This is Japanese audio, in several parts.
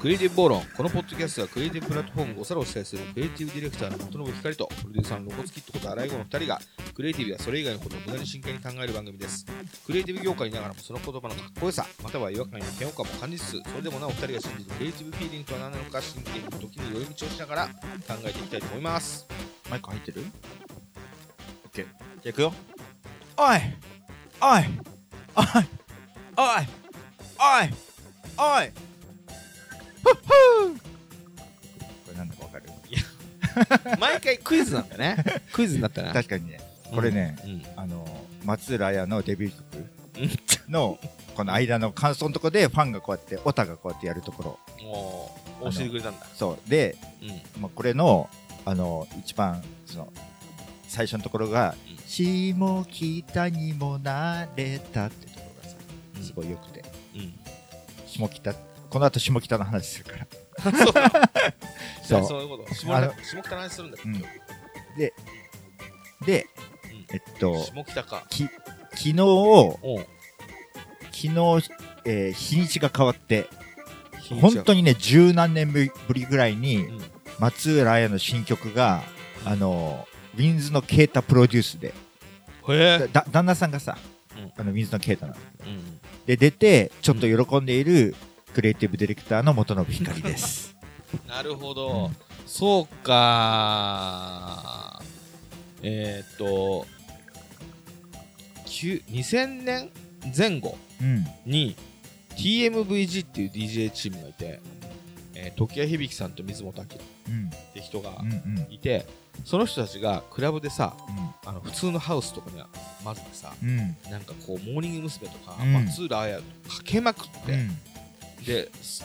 クリエイティブ暴論このポッドキャストはクリエイティブプラットフォーム5皿を主催するクリエイティブディレクターの元信光とプロデューサーのロコツキットこと荒井後の2人がクリエイティブやそれ以外のことを無駄に真剣に考える番組です。クリエイティブ業界にながらもその言葉のかっこよさまたは違和感や嫌悪感も感じつつそれでもなお2人が信じるクリエイティブフィーリングとは何なのか真剣に時に寄り道をしながら考えていきたいと思います。マイク入ってる ?OK。じゃあいくよ。おい。おい。おい。おい。おい。おい。これなんだかわかる？毎回クイズなんだね。クイズになったな。確かにね、これね、うんあの、松浦綾のデビューうん。曲の、この間の感想のとこでファンがこうやって、オタがこうやってやるところ。教えてくれたんだ。そう。で、うん。まあ、これの、あの、一番、その、最初のところが、うん下北にもなれたってところがさ、うん。すごい良くて、うん。下北、この後下北の話するから。そう。そう。そういうこと。下あの北下北の話するんだ。うん。今日で、で、うん。えっと、下北か。き昨日を、おう。昨日、えー日にちが変わって、本当にね、十何年ぶりぐらいに、うん。松浦綾の新曲が、あの、ウィンズのケータプロデュースで、へえ。だ旦那さんがさ、うん。あのウィンズのケータなの。うん。で、出て、ちょっと喜んでいる、クリエイティブディレクターの元信光です。なるほうどんそうかえーっときゅ2000年前後うん。に TMVG っていう DJ チームがいて、えー、時矢響さんと水本明っうん。て人がうん。うん。いて、その人たちがクラブでさあの普通のハウスとかにはまずさうん。うん。なんかこうモーニング娘。とか、うん松浦綾とかけまくって、うん。です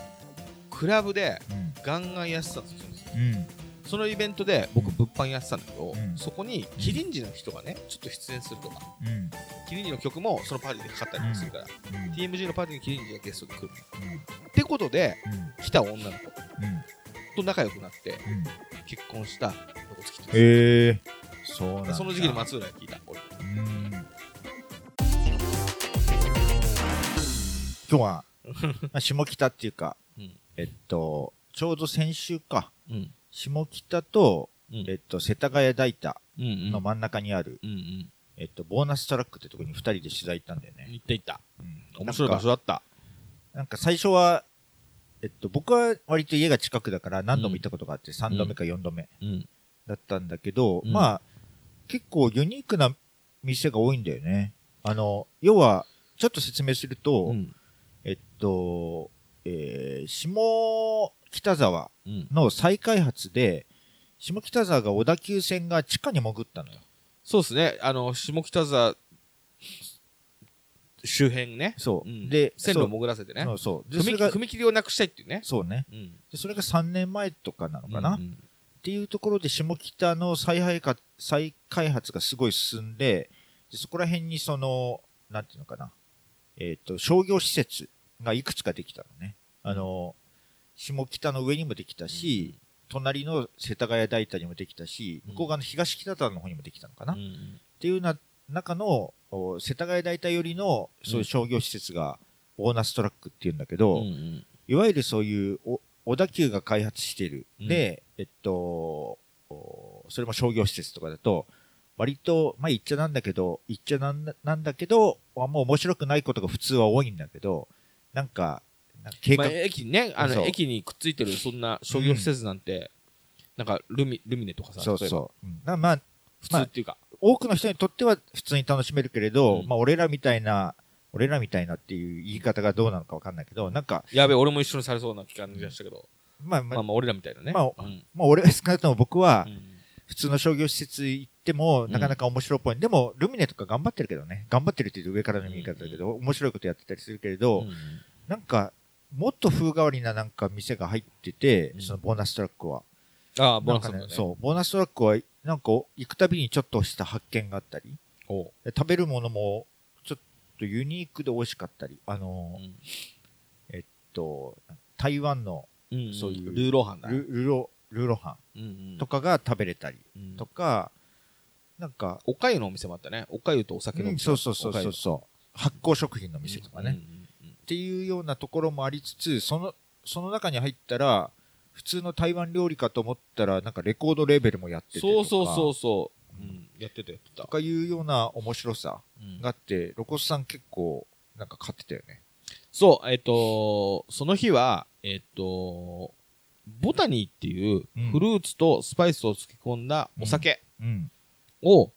クラブでうん。ガンガンやってたんですようん。そのイベントで僕うん物販やってたんだけど、うんそこにキリンジの人がねちょっと出演するとかうん。キリンジの曲もそのパーティーでかかったりもするから、うん。TMG のパーティーにキリンジがゲストで来るってことで来た女の子うん。と仲良くなってうん。結婚したロコツキットへえ。そう。その時期に松浦が聞いた俺うん。今日は、まあ下北っていうか、うん。えっと、ちょうど先週か、うん。下北と、うん。えっと、世田谷大田の真ん中にある、うんうん。えっと、ボーナストラックってとこに二人で取材行ったんだよね。行った行った。うん。面白い場所だった。なんか最初は、えっと、僕は割と家が近くだから何度も行ったことがあって、3度目か4度目うん。だったんだけど、うん。まあ、結構ユニークな店が多いんだよね。あの、要は、ちょっと説明すると、うんと、えー下北沢うん。の再開発で、下北沢が小田急線が地下に潜ったのよ。そうですね。あの下北沢周辺ね。そう。うん。で、線路を潜らせてね。そう。そう。踏踏切をなくしたいっていうね。そうね。うん。でそれが3年前とかなのかな、っうん。ていうところで下北の再開発再開発がすごい進んででそこら辺にそのなんていうのかな。えっ、と商業施設がいくつかできたのね。あの下北の上にもできたし、隣の世田谷大田にもできたしうん。向こう側の東北沢の方にもできたのかな、っうん。ていうな中のお世田谷大田寄りのそういう商業施設がボーナストラックっていうんだけど、いわゆるそういうお小田急が開発している。うん。で、えっと、おそれも商業施設とかだと、割と、まあ言っちゃなんだけど、言っちゃなんだなんだけど、あんま面白くないことが普通は多いんだけど、なんか、なんか計画、まあ、駅にねあの駅にくっついてるそんな商業施設なんて、なんかルミルミネとかさそうそう。うん。なまあ、普通っていうか、多くの人にとっては普通に楽しめるけれど、うん。まあ俺らみたいな、俺らみたいなっていう言い方がどうなのかわかんないけど、なんか、やべえ俺も一緒にされそうな感じがしたけど、まあまあ、まあまあ俺らみたいなね、まあうん。まあ俺は少なくとも僕はう、ん普通の商業施設行っても、なかなか面白いっぽい。でも、ルミネとか頑張ってるけどね。頑張ってるって言うと上からの見方だけど、面白いことやってたりするけれど、うん。なんか、もっと風変わりななんか店が入ってて、うん。そのボーナストラックは。ああボーなんかナスだね、ねそう、ボーナストラックは、なんか行くたびにちょっとした発見があったり、食べるものもちょっとユニークで美味しかったり、あのえっと、台湾のうんそういうルーローハンだルルロ、ルーロハうんうん。ンとかが食べれたりうん。とか、なんか、おかゆのお店もあったね。おかゆとお酒のおうん店。そうそうそうそう。発酵食品のう店とかね、んうんうんっていうようなところもありつつそのその中に入ったら、普通の台湾料理かと思ったら、なんかレコードレーベルもやってて。そうそうそうそう、うん、やってたやってた。とかいうような面白さうん。があって、ロコスさん結構、なんか買ってたよね。そう、えっ、と、その日は、えっ、と、ボタニーっていううんフルーツとスパイスを漬け込んだお酒うん。を、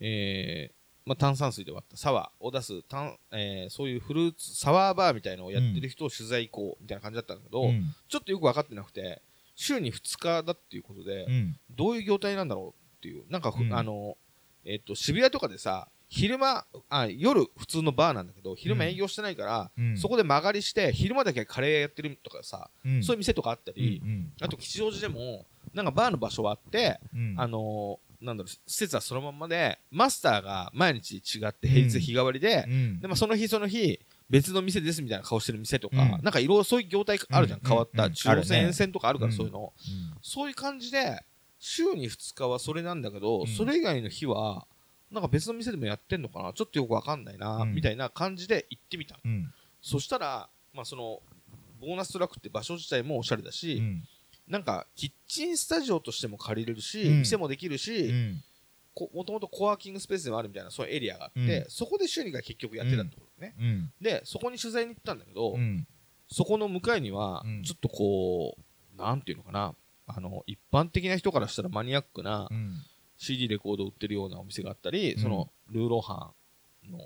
えーまあ、炭酸水で割ったサワーを出す炭、えーそういうフルーツサワーバーみたいのをやってる人を取材行こうみたいな感じだったんだけど、うん。ちょっとよく分かってなくて、週に2日だっていうことで、うん。どういう業態なんだろうっていう、なんかふ、うんあの、えっ、と、渋谷とかでさ、昼間、あ、夜普通のバーなんだけど、昼間営業してないから、うん。そこで間借りして、昼間だけカレーやってるとかさ、うん。そういう店とかあったり、うんあと吉祥寺でも、なんかバーの場所はあって、うん。あのなんだろう、施設はそのまんまで、マスターが毎日違って平日日替わりで、うん。で、まあ、その日その日、別の店ですみたいな顔してる店とか、うん。なんかいろいろそういう業態あるじゃん、うん。変わった。うん。中央線、沿線とかあるから、うん。そういうの。うん。そういう感じで、週に2日はそれなんだけど、うん。それ以外の日は、なんか別の店でもやってんのかな？ちょっとよくわかんないな、うん。みたいな感じで行ってみたの。うん。そしたら、まあその、ボーナストラックって場所自体もおしゃれだし、うん。なんかキッチンスタジオとしても借りれるし、うん。店もできるし、うん。こもともとコワーキングスペースでもあるみたいなそういうエリアがあって、うん。そこで週2回結局やってたってことね。うん。で、そこに取材に行ったんだけど、うん。そこの向かいにはうん、ちょっとこう、なんていうのかな、あの、一般的な人からしたらマニアックなうん CD レコードを売ってるようなお店があったり、うん。その、ルーローハンの、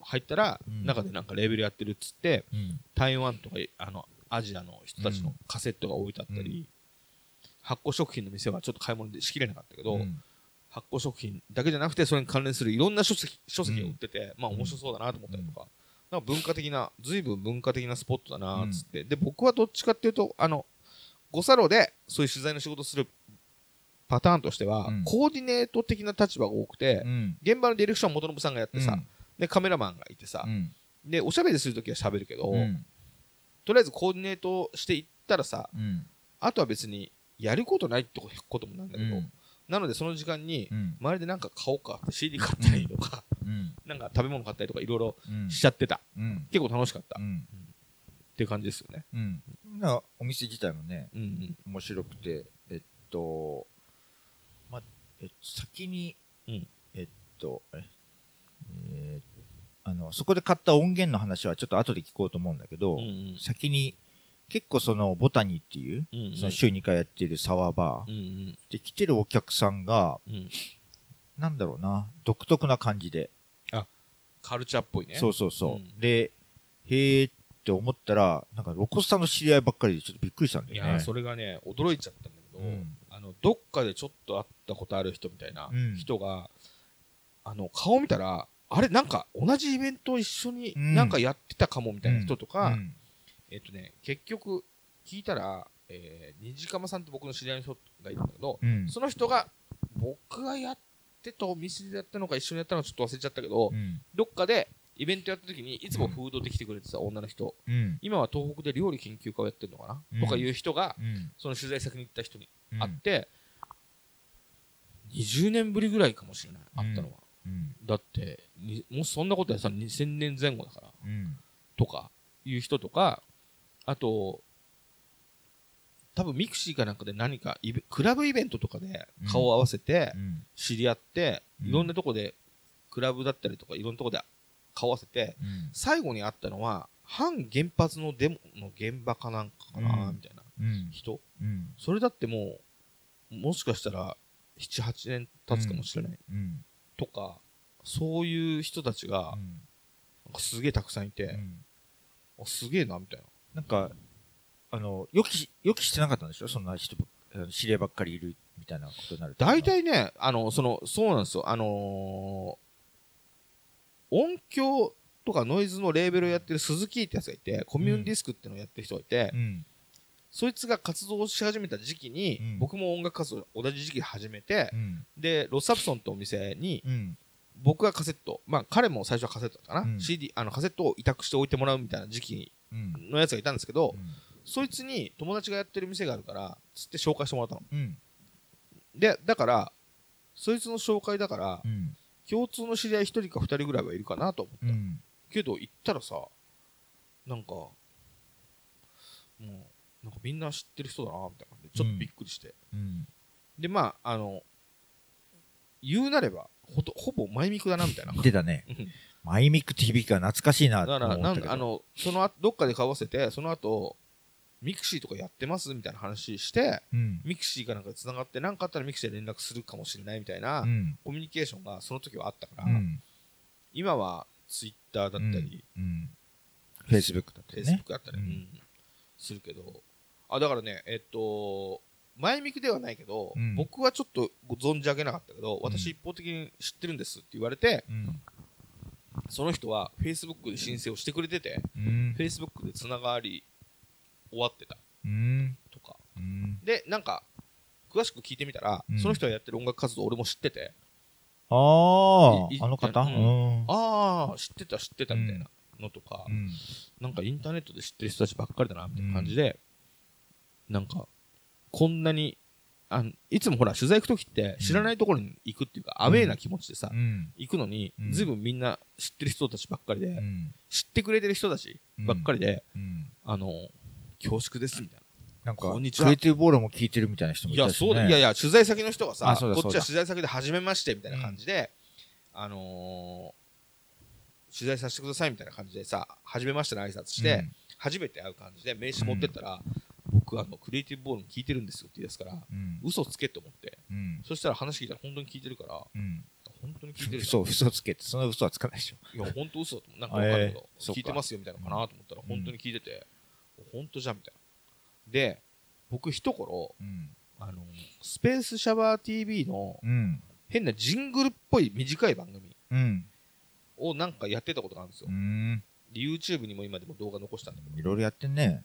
入ったら、うん。中でなんかレーベルやってるっつって、うん。台湾とか、あの、アジアの人たちのカセットが置いてあったり、発酵食品の店はちょっと買い物でしきれなかったけど、うん。発酵食品だけじゃなくて、それに関連するいろんな書籍書籍を売ってて、まあ面白そうだなと思ったりとか、なん。か文化的な、随分文化的なスポットだなっつって、で、僕はどっちかっていうと、あの、五サロでそういう取材の仕事するパターンとしては、うん。コーディネート的な立場が多くてう、ん。現場のディレクションは元信さんがやってさ、うん。で、カメラマンがいてさう、ん。で、おしゃべりするときは喋るけど、うん。とりあえずコーディネートしていったらさ、うん。あとは別にやることないってこともなんだけど、うん。なのでその時間に、うん。周りでなんか買おうかって CD 買ったりとか、うん。なんか食べ物買ったりとかいろいろうん。しちゃってた。うん。結構楽しかった。っうん。ていう感じですよね。お店自体もね。面白くてえっとまえっと先にうん。えっとええーあのそこで買った音源の話はちょっと後で聞こうと思うんだけど、うんうん。先に結構そのボタニーっていう、うんうん。その週2回やってるサワーバーうんうん。で来てるお客さんがうん。なんだろうな独特な感じで、カルチャーっぽいね。そうそうそう、うん。でへーって思ったらなんかロコスさんの知り合いばっかりでちょっとびっくりしたんだよね。いやー、それがね、驚いちゃったんだけど、うん。あの、どっかでちょっと会ったことある人みたいなうん。人が、あの、顔見たら、あれ、なんか同じイベントを一緒にうん。なんかやってたかもみたいな人とか、うん。えっとね、結局、聞いたら、えー、虹釜さんって僕の知り合いの人がいるんだけど、うん。その人が、僕がやってたお店でやったのか一緒にやったのかちょっと忘れちゃったけど、うん。どっかでイベントやった時にいつもフードで来てくれてた女の人、うん。今は東北で料理研究家をやってるのかな、うん。とかいう人が、うん。その取材先に行った人にうん。会って、20年ぶりぐらいかもしれない、会ったのは。うん。だって、にもしそんなことやったら2000年前後だから、うん。とかいう人とか、あと、多分ミクシーかなんかで何かクラブイベントとかで顔を合わせてうん。知り合って、うん。いろんなとこで、クラブだったりとかいろんなとこで顔合わせて、うん。最後に会ったのは、反原発のデモの現場かなんかかな、うん。みたいなうん。人？うん。それだってもう、もしかしたら、7、8年経つかもしれない。うん。とか、そういう人たちが、すげえたくさんいて、うん。あすげえな、みたいな。なんかあの予期し予期してなかったんでしょ？そんな人知り合いばっかりいるみたいなことになると。大体ね、あの、その、そうなんですよ。あのー音響とかノイズのレーベルをやってる鈴木ってやつがいて、コミューンディスクっていうのをやってる人がいて、うん。そいつが活動し始めた時期に、うん。僕も音楽活動同じ時期で始めてう、ん。で、ロスサプソンってお店に、うん。僕がカセット、まあ彼も最初はカセットだったかな、うん。CD、あのカセットを委託して置いてもらうみたいな時期うん。のやつがいたんですけど、うん。そいつに友達がやってる店があるから、つって紹介してもらったの。うん。で、だから、そいつの紹介だから、うん共通の知り合い一人か二人ぐらいはいるかなと思った。うんけど、行ったらさ、なんか、もうなんかみんな知ってる人だなみたいな感じでちょっとびっくりして、うん。でまああの言うなればほとほぼマイミクだなみたいな出たね。マイミックって響きが懐かしいなとだからなん。あのその後どっかで買わせてその後ミクシーとかやってますみたいな話してうん。ミクシーかなんかで繋がって何かあったらミクシーで連絡するかもしれないみたいな、うん。コミュニケーションがその時はあったから、うん。今はツイッターだったり、うん。フェイスブックだったフェイりね。スブックだったり、するけどあだからねえっと前ミクではないけど、うん僕はちょっとご存じ上げなかったけど私一方的に知ってるんですって言われて、うん。その人はフェイスブックで申請をしてくれてて、うんフ。ェイスブックでつながり終わってたうん。とかうん。でなんか詳しく聞いてみたら、うんその人がやってる音楽活動俺も知っててあああの方？ああ知ってた知ってたみたいなのとか、うん。なんかインターネットで知ってる人たちばっかりだなみたいな感じで、なんかこんなにあんいつもほら取材行く時って知らないところに行くっていうか、アウェーな気持ちでさ、うん。行くのに、うんずいぶんみんな知ってる人たちばっかりで、うん。知ってくれてる人たちばっかりで、うん。あの恐縮ですみたいな。なんか、クリエイティブボールも聞いてるみたいな人もいや、いたしね。そうだ、いやいや、取材先の人がさ、こっちは取材先で初めましてみたいな感じで、あのー取材させてくださいみたいな感じでさ、初めましての挨拶して、初めて会う感じで名刺持ってったら、僕、あの、クリエイティブボールに聞いてるんですよって言い出すから、うん。嘘つけって思って、うん。そしたら話聞いたら本当に聞いてるから、うん。本当に聞いてるそう、嘘つけって、その嘘はつかないでしょ。いや、本当嘘だと。なんかわかるけど、えー聞いてますよみたいなのかなと思ったら、うん本当に聞いてて、本当じゃんみたいな。で、僕、一頃、うん。あの、スペースシャワー TV のうん。変なジングルっぽい短い番組うん。をなんかやってたことがあるんですよう。ん。で YouTube にも今でも動画残したんだけど。いろいろやってんね。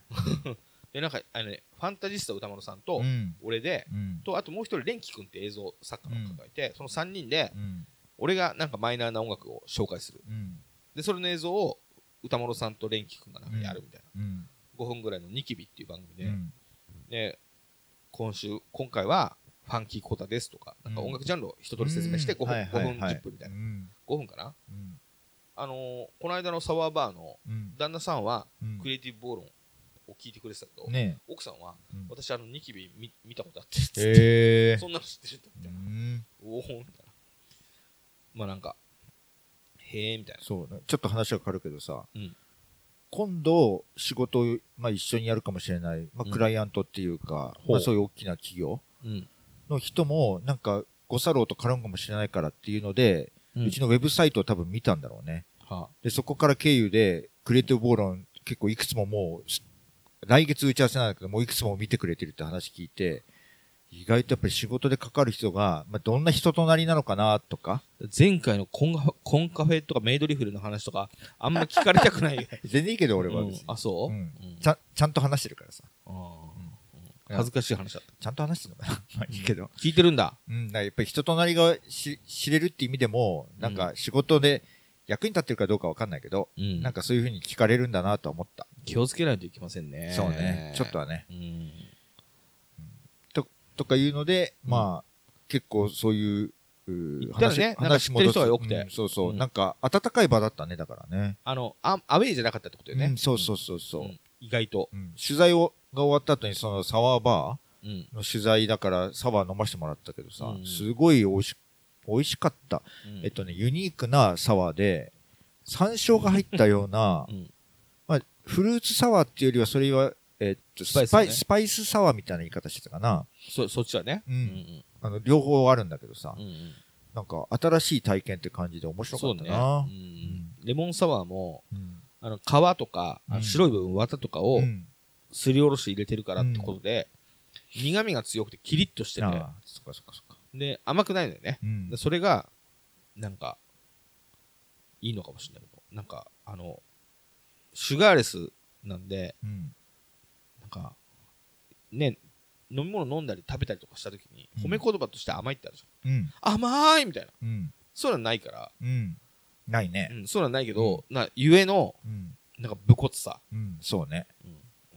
で、なんか、あのね、ファンタジスタ歌丸さんとう、ん。俺で、うん。と、あともう一人、レンキ君って映像作家の方がいて、その3人で、うん。俺がなんかマイナーな音楽を紹介する。うん。で、それの映像を歌丸さんとレンキ君がなんかやるみたいな。うん。5分ぐらいのニキビっていう番組で、うん。で、今週、今回は、ファンキーコタですとか、なんか音楽ジャンルを一通り説明して5分、はい5分はいはい10分みたいな。うん。5分かな？うん。あのーこの間のサワーバーのうん。旦那さんはうんクリエイティブ暴論を聞いてくれてたけど、ね奥さんはうん私あのニキビ見見たことあってって、へえ。そんなの知ってるんだみたういな、ん。おおみたいなまあなんかへえみたいなそうね。ちょっと話が変わるけどさうん、今度仕事を、まあ、一緒にやるかもしれない、まあ、うん。クライアントっていうか、ほう。まあ、そういう大きな企業。うん。の人も、なんか、誤作動と絡むかもしれないからっていうので、ううちのウェブサイトを多分見たんだろうね。はで、そこから経由で、クリエイティブ暴論結構いくつももう、す来月打ち合わせなんだけど、もういくつも見てくれてるって話聞いて、意外とやっぱり仕事で関わる人が、まあ、どんな人となりなのかなとか、前回のコンカコンカフェとかメイドリフルの話とかあんま聞かれたくない。全然いいけど俺はうん。あそう、うん。うん。ちゃちゃんと話してるからさ。恥ずかしい話だった。ちゃんと話してるのかな。まあいいけど。聞いてるんだ。うん、だやっぱり人となりがし知れるって意味でも、なんか仕事で役に立ってるかどうかわかんないけど、うん。なんかそういうふうに聞かれるんだなとは思った。気をつけないといけませんね。そうね。ちょっとはね。うんとかいうので、うん。まあ、結構そういう、うー言ったらね。なんか知ってる人が多くて。うんそうそう、うん。なんか温かい場だったね、だからね。あのあアウェイじゃなかったってことよね、うんそうそうそうそう。うん。意外と、うん。取材をが終わった後にそのサワーバうん。ーの取材だからサワー飲ませてもらったけどさ、うんすごい美味し、美味しかった。うん。えっとね、ユニークなサワーで、山椒が入ったようなう、ん。まあ、フルーツサワーっていうよりは、それは、えっと、スパイスね。スパイスサワーみたいな言い方してたかな。そそっちはね、うん。うんあの、両方あるんだけどさ、うんうん。なんか新しい体験って感じで面白かそうね、ったな。うん。レモンサワーもうん。あの皮とか、あのうん白い部分綿とかをうん。すりおろして入れてるからってことで、苦味が強くてキリッとしてて。ああ、そっかそっかそっか。で甘くないのよね、うん。でそれがなんかいいのかもしれないけど。なんかあのシュガーレスなんでうんなんかね飲み物飲んだり食べたりとかした時にうん。褒め言葉として甘いってあるじうん。ゃん、甘いみたいな。うん。そういうのはないから、うん。ないね。う。ん、そういうのはないけど、なゆえのうん。なんか武骨さ、うん。そうね。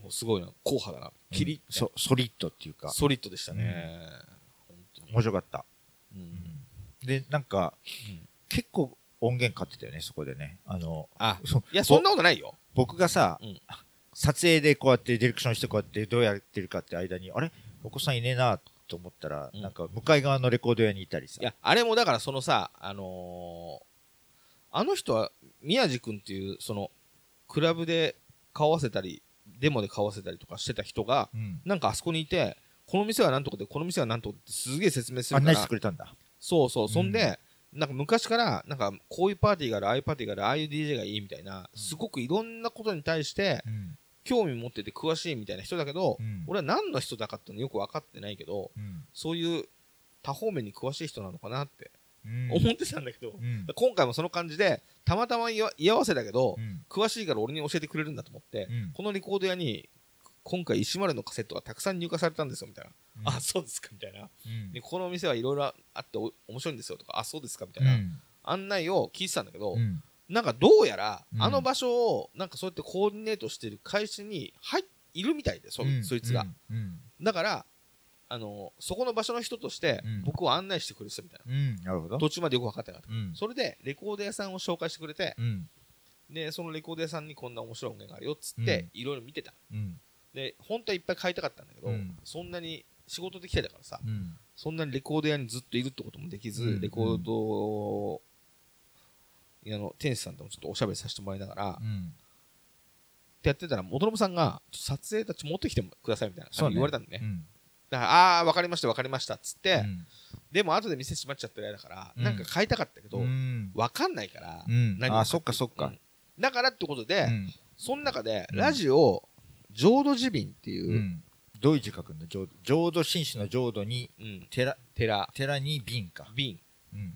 うん、すごいな。硬派だな。キリッ、そ、ソリッドっていうか、ソリッドでしたね、本当に。面白かった。うん。で、なんかうん、結構音源買ってたよね、そこでね。あの、あそういやそんなことないよ。僕がさうん、撮影でこうやってディレクションしてこうやってどうやってるかって間に、あれ？お子さんいねえなと思ったら、うんなんか向かい側のレコード屋にいたりさ。いや、あれもだからそのさ、あのーあの人は、宮地君っていう、その、クラブで顔合わせたり、デモで顔合わせたりとかしてた人が、うん。なんかあそこにいて、この店はなんとかで、この店はなんとかってすげえ説明する案内してから、くれたんだ。そうそう、そんで、なんか昔から、なんかこういうパーティーがある、ああいうパーティーがある、ああいう DJ がいいみたいな、すごくいろんなことに対してうん。興味持ってて詳しいみたいな人だけど、うん俺は何の人だかってのよく分かってないけど、うん。そういう多方面に詳しい人なのかなってうん。思ってたんだけど、うん。今回もその感じで、たまたま居合わせだけど、うん。詳しいから俺に教えてくれるんだと思って、うんこのレコード屋に、今回石丸のカセットがたくさん入荷されたんですよ、みたいな。あ、そうですか、みたいな。うんで、このお店はいろいろあってお面白いんですよ、とか、あ、そうですか、みたういなん案内を聞いてたんだけど、うん。なんかどうやら、うんあの場所を、なんかそうやってコーディネートしてる会社に入っいるみたいで、そ,、うんそいつが。。うん。だから、あの、そこの場所の人としてうん、僕を案内してくれてたみたいな。うん。なるほど。途中までよく分かってなかった。うん。それで、レコード屋さんを紹介してくれて、うん。で、そのレコード屋さんにこんな面白い音源があるよっつって、いろいろ見てた。うん。で、本当はいっぱい買いたかったんだけど、うんそんなに仕事できてたからさ、うん。そんなにレコード屋にずっといるってこともできず、うんレコード屋の店主さんともちょっとおしゃべりさせてもらいながら、っうん。てやってたら、元信さんが、撮影たち持ってきてくださいみたいなそうね言われたんでね。うん。だから、ああー、わかりました、わかりました、っつって、うんでも後で店閉まっちゃったら嫌だから、うんなんか買いたかったけど、うん。わかんないから、うん。何をあ、そっかそっかうん。だからってことで、うん。その中で、うんラジオ、浄土寺瓶っていうう、ん。どういう字書くんだ？浄土浄土真宗の浄土に、うん寺、寺、寺に瓶か。瓶うん。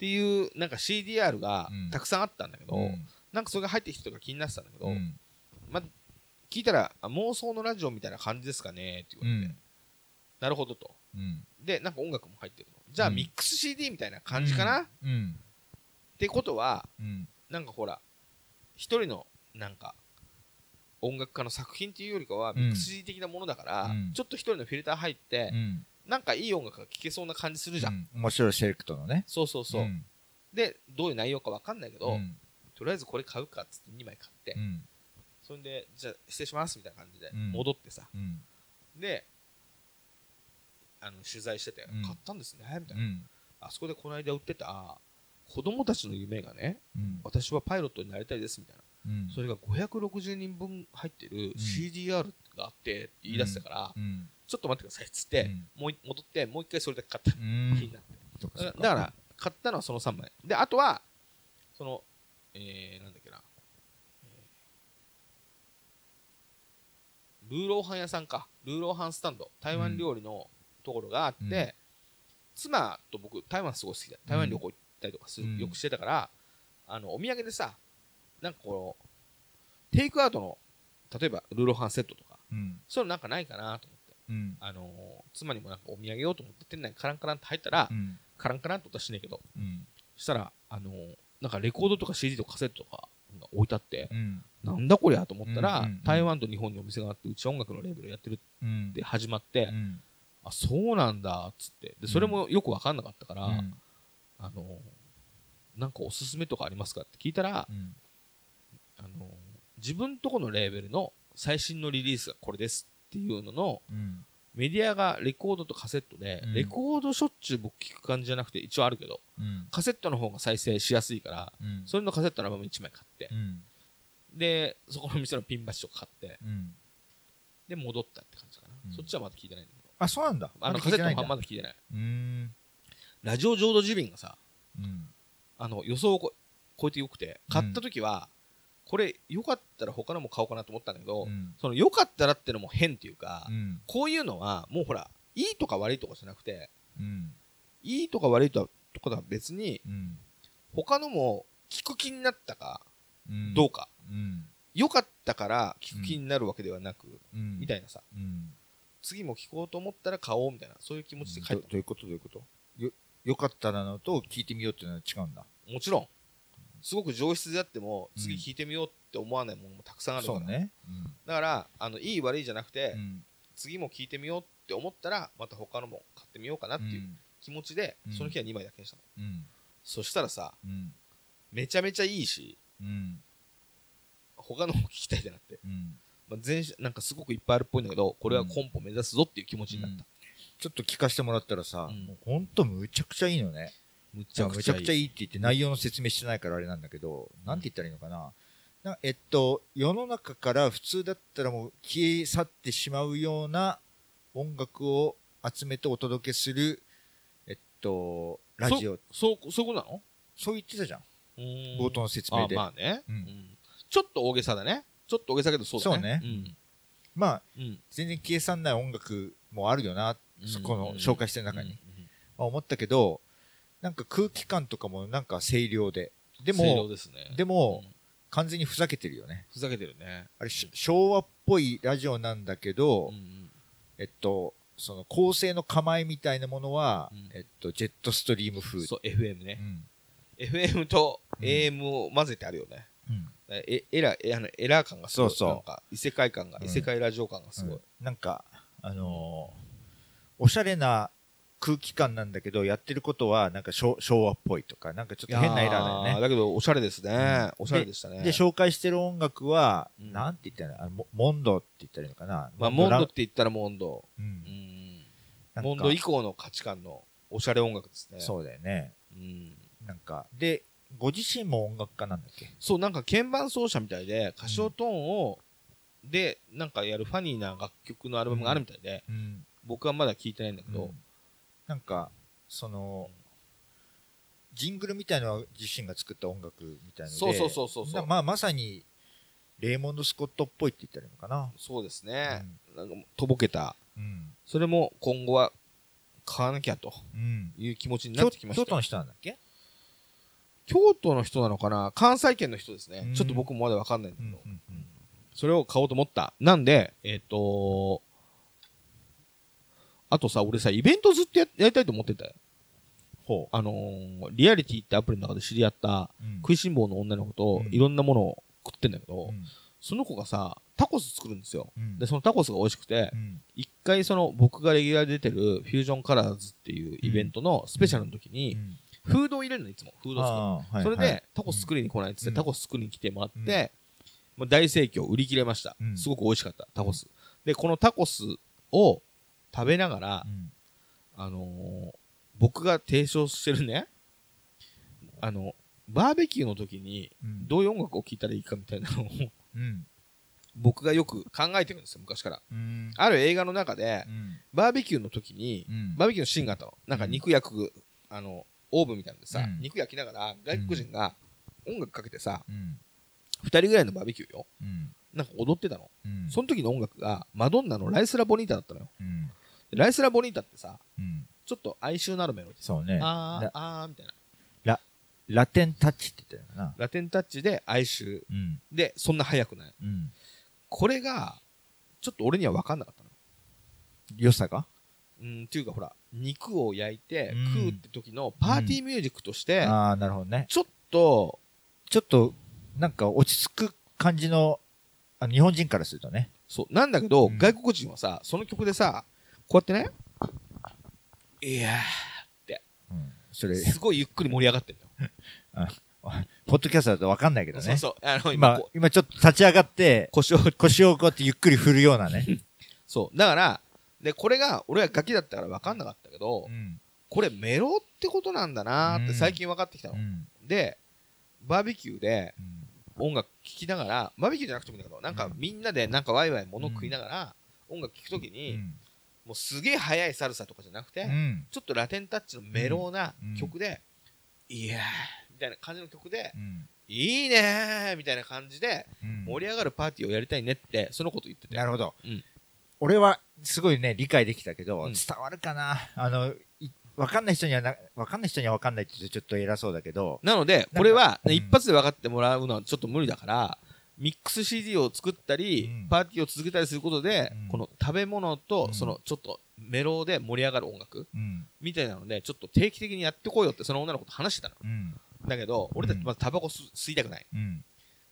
っていう、なんか CDR がうんたくさんあったんだけど、うんなんかそれが入ってきたとか気になってたんだけど、うん。ま聞いたら、あ妄想のラジオみたいな感じですかねって言われて、なるほどと。うん。で、なんか音楽も入ってるの。じゃあ、うんミックス CD みたいな感じかな、っうん。てことは、うん。なんかほら、一人の、なんか、音楽家の作品っていうよりかは、んミックス CD 的なものだから、うんちょっと一人のフィルター入ってう、ん。なんかいい音楽が聴けそうな感じするじゃん。うん面白いセレクトのね。そうそうそう。んで、どういう内容かわかんないけど、うん。とりあえずこれ買うかっつって2枚買って、うん。それで、じゃあ失礼しますみたいな感じでうん戻ってさ、うん。で、あの取材してて、うん買ったんですねみたいうな、ん。あそこでこの間売ってた子供たちの夢がね、うん。私はパイロットになりたいですみたいな、うん。それが560人分入ってる CDR があって言い出したから、うん。ちちょっと待ってくださいっつって、うんもうい戻って、もう一回それだけ買った、うん。気になって。だだから、買ったのはその3枚。で、あとは、その、えー、なんだっけな、えールーローハン屋さんか。ルーローハンスタンド。台湾料理のところがあって、うん妻と僕、台湾すごい好きで、台湾旅行行ったりとかする、うんよくしてたから、あの、お土産でさ、なんかこの、テイクアウトの、例えばルーローハンセットとか、うん。そういうのなんかないかなと思うん。あのー妻にもなんかお土産ようと思って店内にカランカランって入ったら、うん。カランカランって音はしねえけど、うん。そしたら、あのーなんかレコードとか CD とかカセットとかが置いてあって、うん。なんだこりゃと思ったら、うんうんうん台湾と日本にお店があって、うちは音楽のレーベルやってるうんって始まって、うん。あ、そうなんだ、っつって。で、それもよくわかんなかったから、うん。あのーなんかおすすめとかありますかって聞いたら、うん。あのー自分とこのレーベルの最新のリリースがこれですっていうのの、うん。メディアがレコードとカセットで、うんレコードしょっちゅう僕聞く感じじゃなくて、一応あるけど、うん。カセットの方が再生しやすいから、うん。それのカセットのアルバム1枚買ってう、ん。で、そこの店のピンバッジとか買って、うん。で、戻ったって感じかな。うんそっちはまだ聞いてないんだけど。あ、そうなんだ。あの、カセットの方聞いてないんだまだ聞いてない。ラジオ浄土寺瓶がさ、うん。あの、予想をこ超えてよくて、買った時は、これ、よかったら他のも買おうかなと思ったんだけど、うん。その、よかったらってのも変っていうか、うん。こういうのは、もうほら、いいとか悪いとかじゃなくて、うん。いいとか悪いとかとは別に、うん。他のも聞く気になったか、うん。どうか。うん。良かったから聞く気になるわけではなく、うん。みたいなさ、うん。次も聞こうと思ったら買おうみたいな、そういう気持ちで書いたどどういうこと？どういうこと？よ、よかったなのと聞いてみようっていうのは違うんだ。もちろん、すごく上質であっても、次聞いてみようって思わないものもたくさんあるから。ね。だから、あの、いい悪いじゃなくて、うん。次も聞いてみようって思ったら、また他のも買ってみようかなっていう気持ちで、うんその日は2枚だけにしたの。うん。そしたらさ、うん。めちゃめちゃいいし、うん。他のも聞きたいってなって。うん。まあ、全身なんかすごくいっぱいあるっぽいんだけどこれはコンポ目指すぞっていう気持ちになった、ちょっと聞かせてもらったらさ、うんもうほんとむちゃくちゃいいのね。むちじゃくちゃいい。いって言って内容の説明してないからあれなんだけど、なんて言ったらいいのかな。なえっと、世の中から普通だったらもう消え去ってしまうような音楽を集めてお届けする、えっと、ラジオ。そうそういうことなの？そう言ってたじゃん。冒頭の説明で。あまあね、うん。うん。ちょっと大げさだね。ちょっと大げさだけどそうだね。そうまあ、うん。うん。全然消え去んない音楽もあるよな、そこの紹介してる中に。うん。まあ、思ったけど、なんか空気感とかもなんか清涼で。でも、ですね。でもうん。完全にふざけてるよね。ふざけてるね。あれ、し昭和っぽいラジオなんだけど、うんうん。えっと、その構成の構えみたいなものは、うん。えっと、ジェットストリーム風。そう FM ね。う、ん。FM とうん AM を混ぜてあるよね、うん。えエラーえあのエラー感がすごい。そうそう。なんか異世界感が、うん。異世界ラジオ感がすごい、うん。なんか、あのーおしゃれな空気感なんだけど、やってることはなんか昭昭和っぽいとか、なんかちょっと変なエラーだよね。だけどおしゃれですね、うん。おしゃれでしたね。で、紹介してる音楽は、うん。なんて言ったらいいのモモンドって言ったらいいのかな？まあモンドラって言ったらモンド、うん。うん。モンド以降の価値観のおしゃれ音楽ですね。そうだよね。うん。なんか、で、ご自身も音楽家なんだっけ？そうなんか鍵盤奏者みたいで歌唱トーンを、でなんかやるファニーな楽曲のアルバムがあるみたいで、うん。僕はまだ聞いてないんだけど、うんなんか、その、ジングルみたいのは自身が作った音楽みたいので、そうそうそうそうそう。なまあ、まさに、レーモンド・スコットっぽいって言ったらいいのかな。そうですね、なんかとぼけた。うん。それも今後は買わなきゃと。うん。いう気持ちにな京ってきました。京都の人なんだっけ？京都の人なのかな？関西圏の人ですね、うん。ちょっと僕もまだわかんないんだけど、うんうんうん。それを買おうと思った。なんでえっ、とあとさ俺さイベントずっとややりたいと思ってたよ。ほあのーリアリティってアプリの中で知り合ったう。うん。食いしん坊の女の子とうん。いろんなものを食ってんだけど、うん。その子がさタコス作るんですよ。うん。でそのタコスが美味しくてうん。一回その僕がレギュラーで出てるフュージョンカラーズっていうイベントのスペシャルの時にうん。フードを入れるのいつも。フードを作るあーはい。それはい。でタコス作りに来ないっつってうん。タコス作りに来てもらっうん。てもう大盛況売り切れました。うん。すごく美味しかったタコス。でこのタコスを食べながらうんあのー僕が提唱してるねあのバーベキューの時にうん。どういう音楽を聴いたらいいかみたいなのをうん。僕がよく考えてるんですよ昔から。うん。ある映画の中でうん。バーベキューの時にうん。バーベキューのシーンがあったの。なんか肉焼くあのオーブンみたいなんでさ、うん。肉焼きながら外国人が音楽かけてさ、うん。2人ぐらいのバーベキューよ。うん。なんか踊ってたの、うん。その時の音楽がマドンナのライスラボニータだったのよライスラボニータってさうん。ちょっと哀愁のあるメロディー。そうね。あーラあーみたいな。ラテンタッチって言ったよな。ラテンタッチで哀愁。うん。でそんな速くない。うん。これがちょっと俺には分かんなかったの。良さが？うんっていうかほら肉を焼いてうん。食うって時のパーティーミュージックとして、ああなるほどね。ちょっとちょっとなんか落ち着く感じのあ日本人からするとね。そうなんだけど、うん。外国人はさその曲でさこうやってね。いやうん。それ。ーすごいゆっくり盛り上がってるのよ、ポッドキャストだと分かんないけどね。そうそう。あの今今今ちょっと立ち上がって腰を。腰をこうやってゆっくり振るようなね。そう。だからでこれが俺はガキだったから分かんなかったけど、うん。これメロってことなんだなーって最近分かってきたの、うん。でバーベキューでうん。音楽聴きながらバーベキューじゃなくてもいいんだけどなんかうん。みんなでなんかワイワイ物食いながら音楽聴くときうに、んもうすげえ速いサルサとかじゃなくて、うん。ちょっとラテンタッチのメローなうん。曲で、いやーみたいな感じの曲で、うん。いいねーみたいな感じでうん。盛り上がるパーティーをやりたいねってそのこと言ってて。なるほど、うん。俺はすごいね理解できたけど、うん。伝わるかな？あのい分かんない人にはな分かんない人には分かんないって言うとちょっと偉そうだけど。なのでかこれは、うん。一発で分かってもらうのはちょっと無理だからミックス CD を作ったり、うん。パーティーを続けたりすることで、うん。この食べ物と、うん。そのちょっとメロで盛り上がる音楽。うん。みたいなのでちょっと定期的にやってこいよってその女の子と話してたの。うん。だけど俺たちうんまずタバコ吸吸いたくない。うん。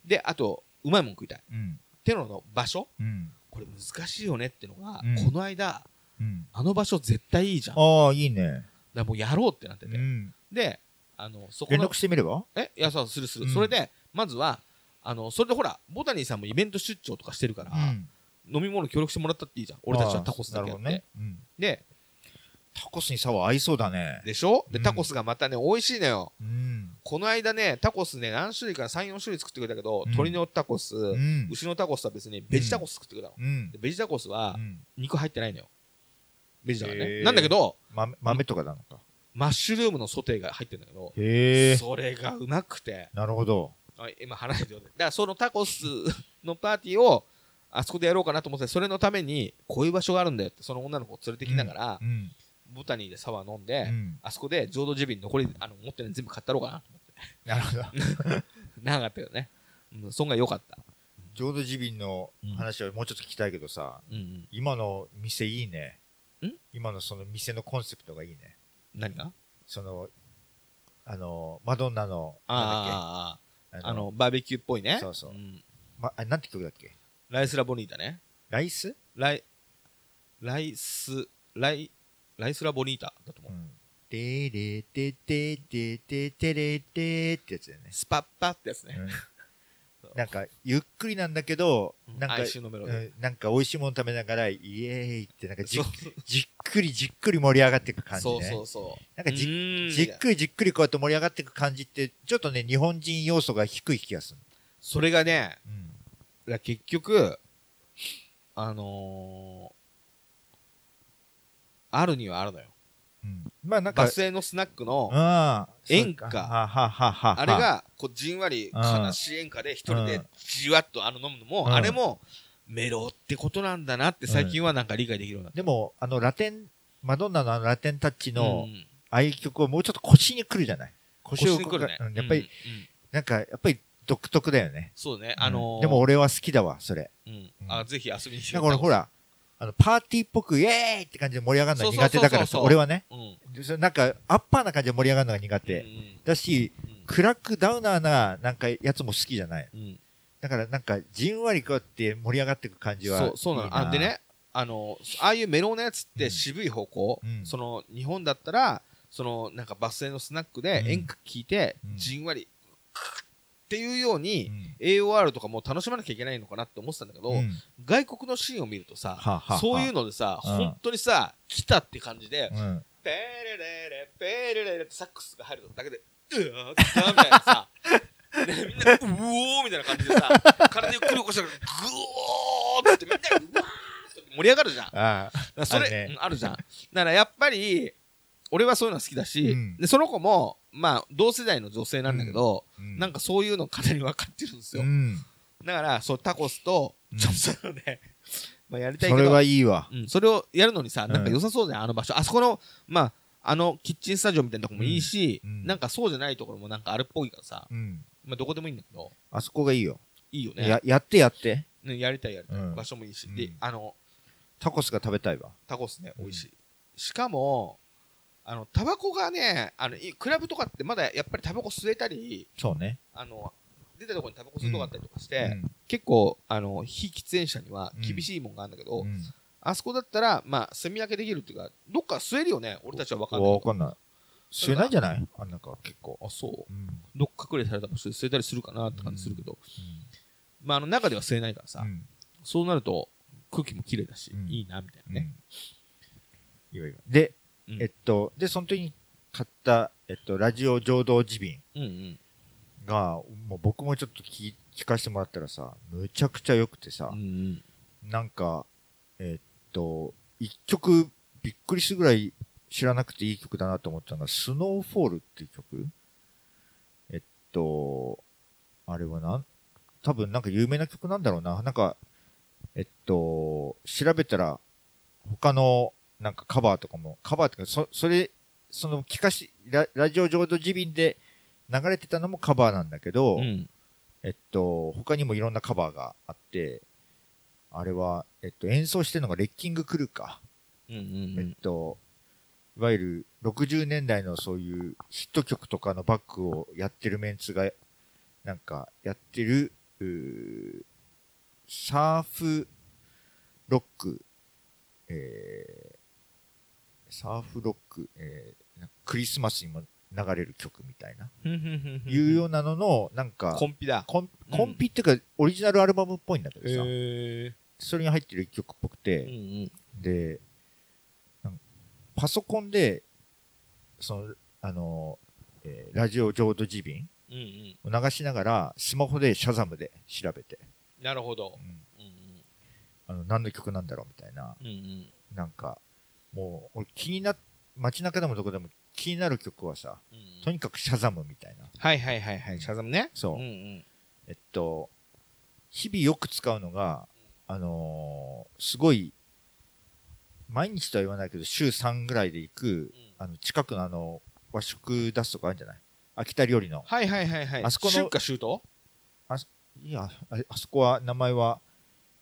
であとうまいもん食いたい。っうん。てのの場所。うん。これ難しいよねってのが、うん。この間うん。あの場所絶対いいじゃん。ああいいね、らもうやろうってなってて、うん、であのそこ連の絡してみれば？え？いやそうするする、うん。それでまずはあの、それでほら、ボタニーさんもイベント出張とかしてるから、うん飲み物協力してもらったっていいじゃん。俺たちはタコスだけやって。ね。うんで、タコスにサワー合いそうだね。でしょ？で、うんタコスがまたね、美味しいのよ。うん。この間ね、タコスね、何種類か3、4種類作ってくれたけど、うん鶏のタコス、うん。牛のタコスとは別にベジタコス作ってくれたの。ベジタコスはうん肉入ってないのよ。ベジだからね。なんだけど、豆豆とかなのか。マッシュルームのソテーが入ってるんだけど。それがうまくて、なるほど。あ今話しててだからそのタコスのパーティーをあそこでやろうかなと思ってそれのためにこういう場所があるんだよってその女の子を連れてきながら、うん。ボタニーでサワー飲んで、うん。あそこで浄土寺瓶残りあの持ってるの全部買ったろうかなと思ってなるほど。長かったけどね、うん、そんが良かった、浄土寺瓶の話はもうちょっと聞きたいけどさ、うんうん、今の店いいね。ん？今のその店のコンセプトがいいね。何が？その、あの、マドンナの、なんあああのバーベキューっぽいね。そうそう。ん。ま、あ、なんて曲だっけ？ライスラボニータね。ライス？ライライスライライスラボニータだと思う、うん。でれてててててれてってやつだよね。スパッパってやつね、うんなんか、ゆっくりなんだけど、うん。なんか、哀愁のメロディー。うんなんか美味しいもの食べながら、イエーイって、なんかじそう。じっくりじっくり盛り上がっていく感じね。そうそうそう。なんかじうーん。じっくりじっくりこうやって盛り上がっていく感じって、ちょっとね、日本人要素が低い気がする。それがねうん。結局あのー、あるにはあるのよ。うん、まあなんか、バス停のスナックのああ演歌。はははは。あれ、がこうじんわりうん悲しい演歌で一人でうん。じわっとあの飲むのも、うん。あれもメロってことなんだなって最近はなんか理解できるようになった。でも、あの、ラテン、マドンナのあのラテンタッチの、うん。ああいう曲はもうちょっと腰に来るじゃない？腰に来るね。うんやっぱり、うんうん。なんか、やっぱり独特だよね。そうね。うん。あのーでも俺は好きだわ、それ。うん。うん。あぜひ遊びに来てなんか俺ほら、あの、パーティーっぽく、イエーイって感じで盛り上がるのが苦手だからさ、俺はね。うん。なんか、アッパーな感じで盛り上がるのが苦手。うん。だし、うん暗くダウナーな、なんか、やつも好きじゃない。うん。だから、なんか、じんわりこうやって盛り上がっていく感じは。そうそうなの。あで。ねあのああいうメローなやつっうん。て渋い方向、うん。その日本だったらそのなんかバス停のスナックでうん。演歌聴いて、うん。じんわりっていうよううに、ん AOR とかも楽しまなきゃいけないのかなって思ってたんだけど、うん。外国のシーンを見るとさ、そういうのでさ、うん。本当にさ来たって感じで、うん。ペレレレペレレレってサックスが入るだけでうわみたいなさ。ね、みんなうおーみたいな感じでさ体ゆっくり起こしたらグオーってみんなうわーって盛り上がるじゃん。あそれあるね。うんあるじゃん。だからやっぱり俺はそういうの好きだし、うん。でその子もまあ同世代の女性なんだけど、うん。なんかそういうのかなり分かってるんですよ、うん。だからそうタコスとうん。ちょっとそういうので、まあやりたいけど。それはいいわ。うん、それをやるのにさ、うんなんか良さそうじゃん、あの場所。あそこの、まあ、あのキッチンスタジオみたいなとこもいいし、うんうんなんかそうじゃないところもなんかあるっぽいからさ、うん。まあどこでもいいんだけど、あそこがいいよ。いいよね。や、やってやって。ねやりたいやりたい、うん場所もいいし、うんで、あの、タコスが食べたいわ。タコスね、うん美味しい。しかも、あの、タバコがね、あの、いクラブとかってまだやっぱりタバコ吸えたり、そうね。あの、出たところにタバコ吸うとこあったりとかして、うん結構、あの、非喫煙者にはうん厳しいもんがあるんだけど、うんあそこだったら、まあ、住み分けできるっていうか、どっか吸えるよね、俺たちは分かんないけど。わかんない。吸えないんじゃない？あんなんか結構。あ、そう。うん。どっか隠れされた場所で吸えたりするかなって感じするけど、まあ、あの中では吸えないからさ、うん。そうなると空気も綺麗だし、うんいいなみたいなね。ね。いで、うんえっと、で、その時に買った、えっと、ラジオ浄土寺瓶うんうんが、もう僕もちょっと聞聞かせてもらったらさ、むちゃくちゃ良くてさうんう、んなんか、えっと、一曲びっくりするぐらい知らなくていい曲だなと思ったのが、スノーフォールっていう曲えっと、あれはなん、多分なんか有名な曲なんだろうな。なんか、えっと、調べたら、他のなんかカバーとかも、カバーとか、そ、それ、その聞かし、ララジオ浄土寺瓶で流れてたのもカバーなんだけど、うんえっと、他にもいろんなカバーがあって、あれは、えっと、演奏してるのがレッキングクルーか。うんうんうえっんと、いわゆる60年代のそういうヒット曲とかのバックをやってるメンツが、なんかやってる、サーフロック、えー、サーフロック、えークリスマスにも流れる曲みたいな、いうようなのの、なんか、コンピだ。コンうんコンピっていうか、オリジナルアルバムっぽいんだけどさ、へそれに入ってる一曲っぽくて、うんうん。で、パソコンで、その、あの、えーラジオ浄土自便うんうん。を流しながら、スマホでシャザムで調べて、なるほどう。んうんあの何の曲なんだろうみたいな、うん。うんうん。なんか、もう、俺気にな、街中でもどこでも気になる曲はさ、うんうんとにかくシャザムみたいな。はいはいはいはい。シャザムね。そううんうん。えっと、日々よく使うのが、あのーすごい、毎日とは言わないけど、週3ぐらいで行く、あの、近くのあの、和食出すとかあるんじゃない？秋田料理の。はいはいはいはい。あそこの春夏秋冬？いや、あそこは、名前は、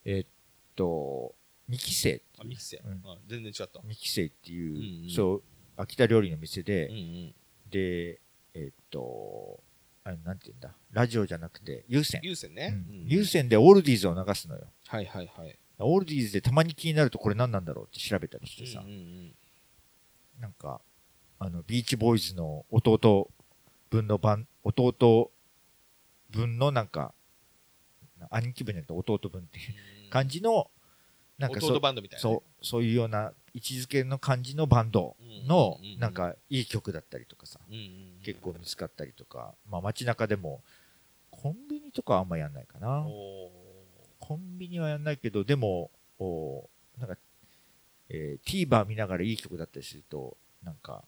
えーっと、二期生、あ、ミキセ。うんあ全然違った。二期生っていう、うんうんそう、秋田料理の店で、うんうん。で、えーっと、あれ、なんて言うんだ、ラジオじゃなくて、有線。優先ね。うんうん有線でオールディーズを流すのよ。はいはいはい。オールディーズでたまに気になるとこれ何なんだろうって調べたりしてさ、うんうんなんか、あの、ビーチボーイズの弟分の番、弟分のなんか、兄貴分じゃなくて弟分っていううん。感じの、なんかそ弟バンドみたいなね。そう、そういうような位置づけの感じのバンドのなんかいい曲だったりとかさ。結構見つかったりとか、まあ街中でも、コンビニとかはあんまやんないかな。おコンビニはやんないけど、でも、おなんか、えー、TVer 見ながらいい曲だったりすると、なんか、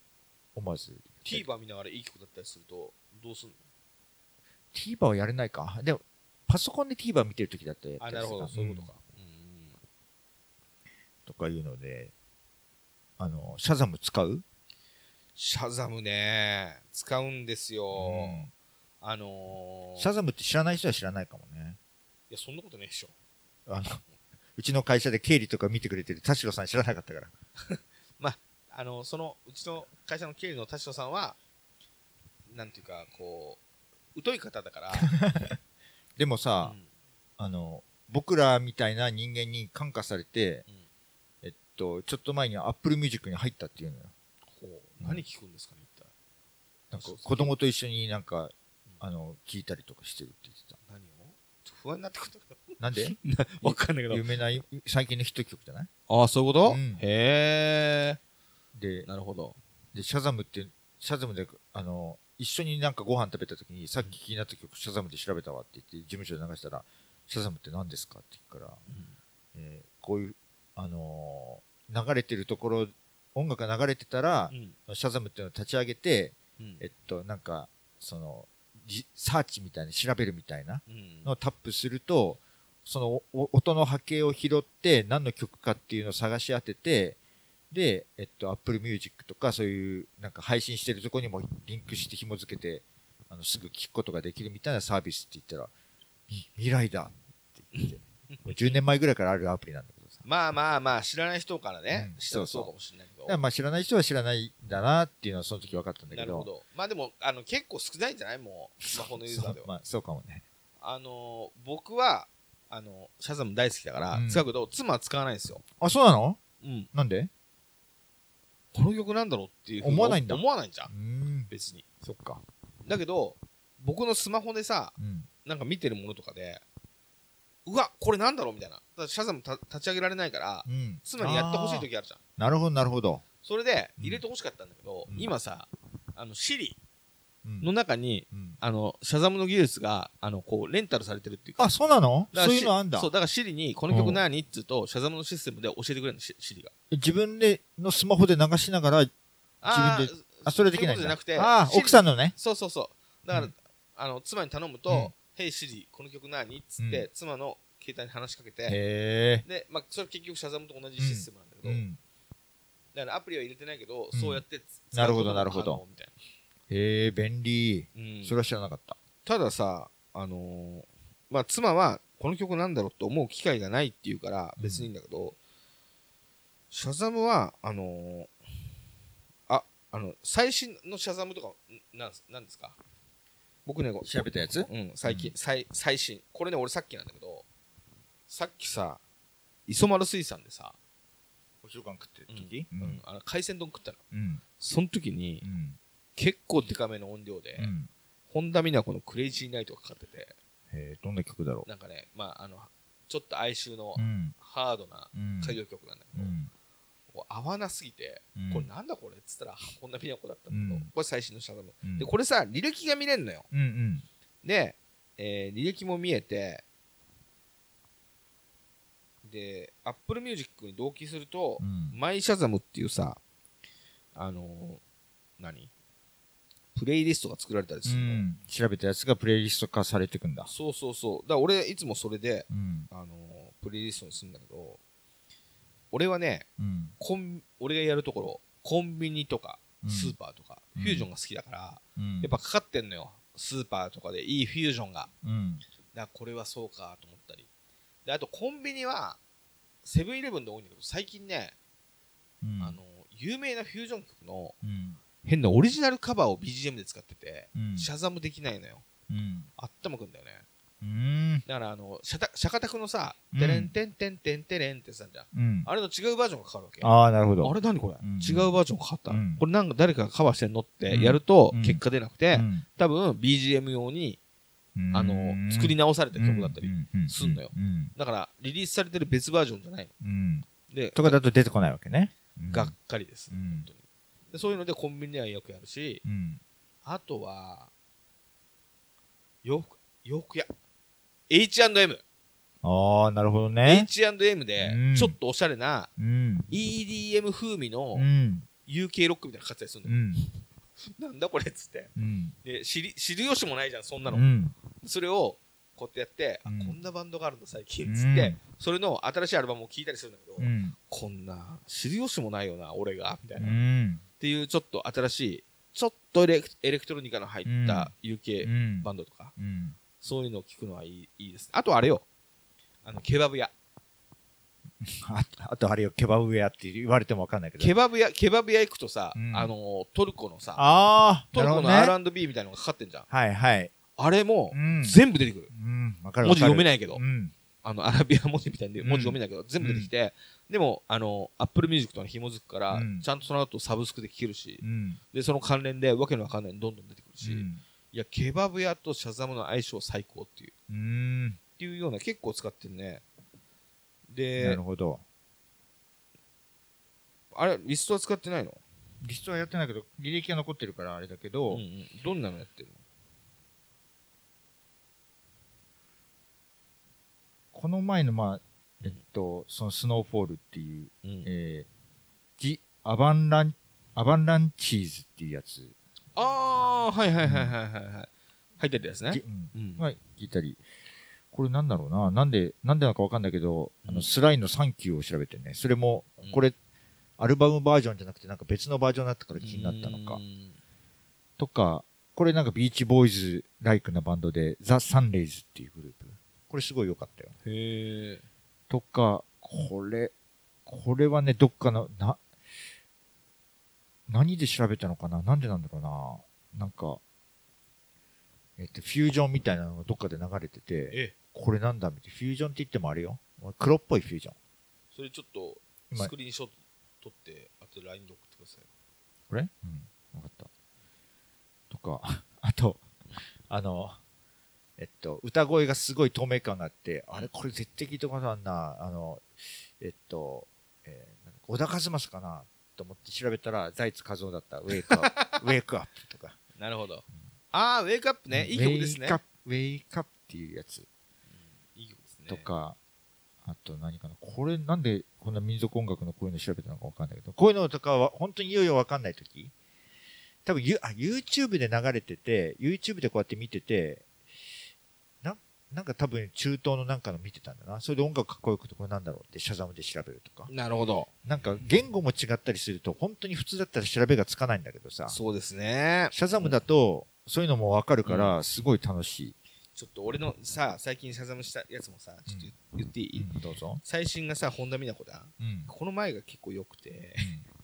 思わず。ー TVer 見ながらいい曲だったりすると、どうすんの？TVer はやれないか。でも、パソコンで TVer 見てるときだったりするなるほど、そういうことんか。とかいうので、あの、シャザム使う？シャザムね、使うんですよ。うんあのー、シャザムって知らない人は知らないかもね。いや、そんなことねえでしょ。あの、うちの会社で経理とか見てくれてる田代さん知らなかったから。あの、その、うちの会社の経理の田代さんは、なんていうか、こう、疎い方だから、でもさ、うんあの、僕らみたいな人間に感化されて、うんと、ちょっと前に Apple Music に入ったっていうのよ。ほう何聞くんですかね、一体。なんか子供と一緒になんか、あの、聞いたりとかしてるって言ってた。何を？ちょっと不安になってくる。なんで？わかんないけど。有名な最近のヒット曲じゃない？ああ、そういうこと、うんへえ。で、なるほど。で、シャザムって、シャザムで、あの、一緒になんかご飯食べた時に、さっき気になった曲、シャザムで調べたわって言って、事務所で流したら、シャザムって何ですかって言うから、えーこういう、あのー流れてるところ、音楽が流れてたらう、ん。シャザムっていうのを立ち上げて、うん。えっと、なんか、その、じサーチみたいな、調べるみたいなうんのをタップすると、そのお音の波形を拾って、何の曲かっていうのを探し当てて、で、えっと、Apple Music とかそういう、なんか配信してるとこにもリンクして紐付けて、あの、すぐ聞くことができるみたいなサービスって言ったら、み未来だって言って、もう10年前ぐらいからあるアプリなんだ。まあまあまあ、知らない人からね、うんそうそうそうかもしれないけど。だからまあ知らない人は知らないんだなっていうのはその時分かったんだけど。なるほど。まあでも、あの、結構少ないんじゃない？もう、スマホのユーザーでは。そうまあそうかもね。あのー、僕は、あの、シャザム大好きだから、うん使うけど、妻は使わないんですよ。あ、そうなの？うん。なんで？この曲なんだろうっていうふうに思わないんだ思わないんじゃ。うんーん。別に。そっか。だけど、僕のスマホでさ、うん。なんか見てるものとかで、うわ、これなんだろう？みたいな。だシャザムた立ち上げられないから、うん。妻にやってほしい時あるじゃん。なるほど、なるほど。それで、うん入れてほしかったんだけど、うん今さ、あの、シリうんの中に、うんあの、シャザムの技術が、あの、こう、レンタルされてるっていうか、あ、そうなの？そういうのあんだそう、。だからシリに、この曲何？っつうと、シャザムのシステムで教えてくれるの、シシリが。自分でのスマホで流しながら、自分あ、それできないじゃなくて、あ奥さんのね。そうそうそう。だから、うんあの、妻に頼むと、うんヘイシリ、この曲何？っつって、う妻の携帯に話しかけて。で、まあ、それ結局シャザムと同じシステムなんだけど、うん。だからアプリは入れてないけど、うん。そうやってなるほどなるほど。みたいへえ、便利。なうん。それは知らなかった。たださ、あのーまあ、妻は、この曲なんだろうって思う機会がないっていうから、別にいいんだけど、シャザムは、あのーあ、あの、最新のシャザムとか、んなんすなんですか？僕ね、こう調べたやつ？うん、最近、うん最、最新。これね、俺さっきなんだけど、さっきさ、磯丸水産でさ、お昼間食ってるうん時うんあの海鮮丼食ったの。うん。その時にう、ん。結構デカめの音量で、うん。本田美奈子のクレイジーナイトがかかってて、えー、どんな曲だろなんかね、まあ、あの、ちょっと哀愁の。ハードなうん。歌謡曲なんだけど、うん。こう合わなすぎて、うんこれなんだこれっつったら、本田美奈子だったんだけど、うんこれ最新のシャザム。うんで、これさ、履歴が見れるのよ。うんうん。で、えー履歴も見えて、で、Apple Music に同期すると、うんマイシャザムっていうさ、あのー何？プレイリストが作られたりすうるの。ん。調べたやつがプレイリスト化されていくんだ。そうそうそう。だから俺、いつもそれで、うん。あのープレイリストにするんだけど、俺はね、うん。コン俺がやるところ、コンビニとか、うんスーパーとか、うんフュージョンが好きだから、うん。やっぱかかってんのよ。スーパーとかでいいフュージョンが。うん。だからこれはそうかと思ったり。で、あとコンビニは、セブンイレブンで多いんだけど、最近ね、うん。あの、有名なフュージョン曲のうん。変なオリジナルカバーを BGM で使ってて、うん。シャザムできないのよ。うん。あったまくんだよね。うん。だからあの、シャタシャカタクのさ、うんテレンテンテンテンテレンってさ、じゃん。うん。あれの違うバージョンがかかるわけ。ああ、なるほど。あれ何これ、うん違うバージョンかかった、うんこれなんか誰かがカバーしてんのってうんやるとうん結果出なくて、うん多分 BGM 用に、あの、作り直された曲だったり。すんのようん。だからリリースされてる別バージョンじゃないうん。の。で、とかだと出てこないわけね。うんがっかりです、うん本当にで。そういうのでコンビニではよくやるし、うん。あとは、洋服、洋服屋。H&M。ああ、なるほどね。H&M でうん、ちょっとおしゃれなうん。EDM 風味のうん UK ロックみたいなの買ったりするのよ。うん。なんだこれっつって。うん。で、知り、知る由もないじゃん、そんなの。うん。それを、こうやってやって、あうんこんなバンドがあるんだ最近、うんつって、それの新しいアルバムを聴いたりするんだけど、うん。こんな、知る由もないよな、俺が、みたいな。うっん。ていう、ちょっと新しい、ちょっとエレクトロニカの入ったう UK ん。バンドとか、うん。そういうのを聞くのはいいいいです。あとあれよ、あの、ケバブ屋。ああとあれよ、ケバブ屋って言われてもわかんないけど。ケバブ屋、ケバブ屋行くとさ、うんあの、トルコのさ、ああ、トルコのなるほどね R&B みたいなのがかかってんじゃん。はいはい。あれもう、ん。全部出てくる。うん。わかる文字読めない。けど。うん。あの、アラビア文字みたいでうん文字読めないけど、全部出てきて、でも、あの、Apple Music との紐づくから、うんちゃんとその後サブスクで聴けるしう、ん。で、その関連でわけのわかんないのどんどん出てくるし、うんいや、ケバブ屋とシャザムの相性最高っていう、うん。っていうような結構使ってるね。なでる、ほど。あれ、リストは使ってないの？リストはやってないけど、履歴が残ってるからあれだけうんど、うん。どんなのやってるこの前の、まあ、えっと、そのスノーフォールっていう、のうん。えー、ジ・アバンラン、アバンランチーズっていうやつ。あー、はいはいはいはいはいはい。入ってるやつねじ。うんうん。はい、聞いたり。これなんだろうな。なんで、なんでなのかわかんないけど、あの、うんスライのサンキューを調べてね。それもうん、これ、アルバムバージョンじゃなくて、なんか別のバージョンだったから気になったのかう。んとか、これなんかビーチボーイズライクなバンドで、ザ・サンレイズっていうグループ。これすごい良かったよ。へえ。とか、これ、これはね、どっかの、な、何で調べたのかな？なんでなんだろうな？なんか、えっと、フュージョンみたいなのがどっかで流れてて、え、これなんだみたいな。フュージョンって言ってもあれよ。黒っぽいフュージョン。それちょっと、今スクリーンショット撮って、あと LINE で送ってください。これ？うん。わかった。とか、あと、あの、えっと、歌声がすごい透明感があって、あれこれ絶対聞いたことあるな。あの、えっと、えー小田和正かな？と思って調べたら、財津和夫だった。ウェイクアップ。ウェイクアップとか。なるほど。あー、ウェイクアップね。いい曲ですねウェイクアッ。プ、ウェイクアップっていうやついい曲ですね。とか、あと何かな。これなんでこんな民族音楽のこういうの調べたのかわかんないけど、こういうのとかは本当にいよいよわかんないとき多分ユあ YouTube で流れてて、YouTube でこうやって見てて、ななんか多分中東のなんかの見てたんだな。それで音楽かっこよくてこれなんだろうってシャザムで調べるとか。なるほど。なんか言語も違ったりすると本当に普通だったら調べがつかないんだけどさ、そうですね。シャザムだとそういうのもわかるからすごい楽しい。ちょっと俺のさ、最近シャザムしたやつもさ、ちょっと言っていい、うんどうぞ。最新がさ、本田美奈子だ。うん。この前が結構良くて、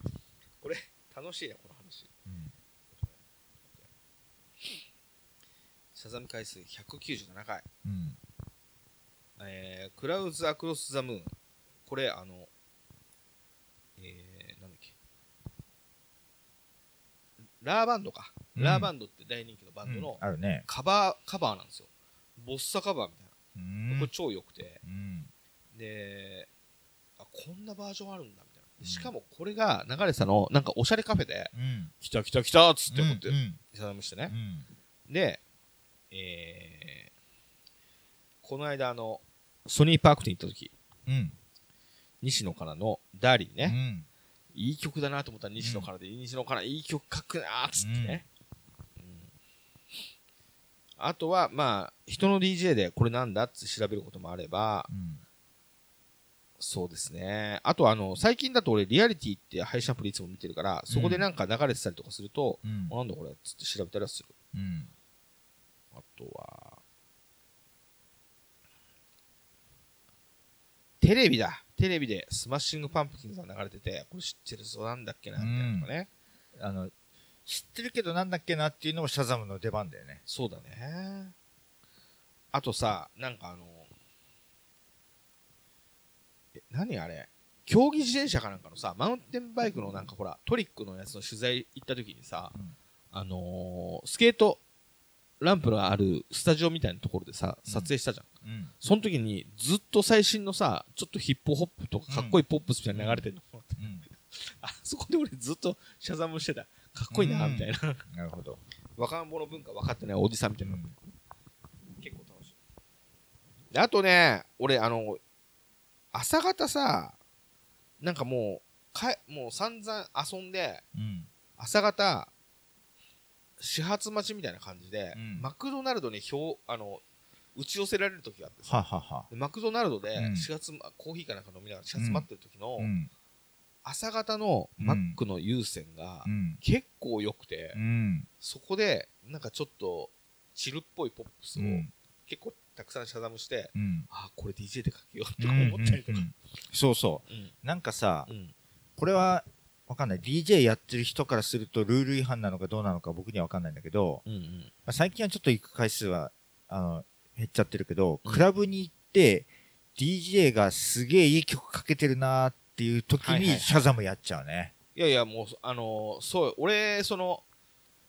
これ、楽しいね、この話。うんシャザム回数197回。うん。えー、クラウズ・アクロス・ザ・ムーン。これ、あの、えー、なんだっけ。ラーバンドか。うんラーバンドって大人気のバンドうんのあるね。カバー、カバーなんですよ。ボッサカバーみたいな。うんこれ超良くて。うんで、あ、こんなバージョンあるんだみたいな。でしかもこれが流れてたの、なんかおしゃれカフェで、うん。来た来た来たっつって思ってう、んシャザムしてね。うんで、えー、この間あの、ソニーパークに行った時、うん。西野からのダーリンうね、ん。いい曲だなと思ったら西野からで、西野からいい曲書くなーっつってね。うんあとは、まあ、人の DJ でこれなんだって調べることもあれば、うんそうですね。あとあの、最近だと俺、リアリティって配信アプリいつも見てるから、そこでなんか流れてたりとかすると、うんあなんだこれっつって調べたりはする。うん。あとは、テレビだ。テレビで Smashing Pumpkins が流れてて、これ知ってるぞなんだっけな、みたいなのとかね。あの、知ってるけどなんだっけなっていうのも Shazam の出番だよね。そうだね。あとさ、なんかあの、え、何あれ？競技自転車かなんかのさ、マウンテンバイクのなんかほら、トリックのやつの取材行った時にさ、うんあのースケート、ランプのあるスタジオみたいなところでさ、うん撮影したじゃん。うん。その時にずっと最新のさ、ちょっとヒップホップとかかっこいいポップスみたいなの流れてるの。うん。あそこで俺ずっとシャザムしてた。かっこいいな、うんみたいな。なるほど。若者の文化分かってないおじさんみたいな。うん結構楽しい。であとね、俺、あの、朝方さ、なんかもう、かえもう散々遊んで、うん。朝方、始発待ちみたいな感じで、うんマクドナルドに表、あの、打ち寄せられる時があってさ、ははは。でマクドナルドでうん始発、コーヒーかなんか飲みながら始発待ってる時の、うん。朝方のマックの優先がうん。結構良くて、うん。そこで、なんかちょっと、チルっぽいポップスをうん。結構たくさんシャザムして、うん。あ、これ DJ でかけようとか思ったりとかうんうんう。んそうそうん。う。なんかさう、ん。これは、わかんない。DJ やってる人からするとルール違反なのかどうなのか僕にはわかんないんだけど、うん。うん。まあ最近はちょっと行く回数は、あの、減っちゃってるけど、うんクラブに行って、DJ がすげえいい曲かけてるなーっていう時にはいはいはいシャザムやっちゃうね。いやいや、もう、あのーそう、俺、その、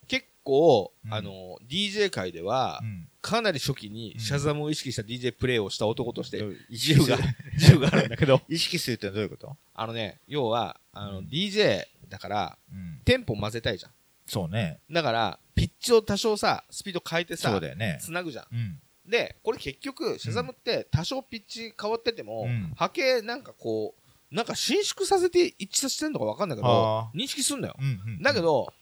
結構、うんあのー DJ 界では、うん。かなり初期にうんシャザムを意識した DJ プレイをした男として、意自由が 自由があるんだけど、意識するってのはどういうこと？あのね、要は、あの、うん DJ だから、うん。テンポ混ぜたいじゃん。そうね。だから、ピッチを多少さ、スピード変えてさそう、だよね。つなぐじゃん。うん。で、これ結局、シャザムって多少ピッチ変わってても、うん波形なんかこう、なんか伸縮させて一致させてんのか分かんないけどあ、認識すんだよ。うんうん。だけ、ど、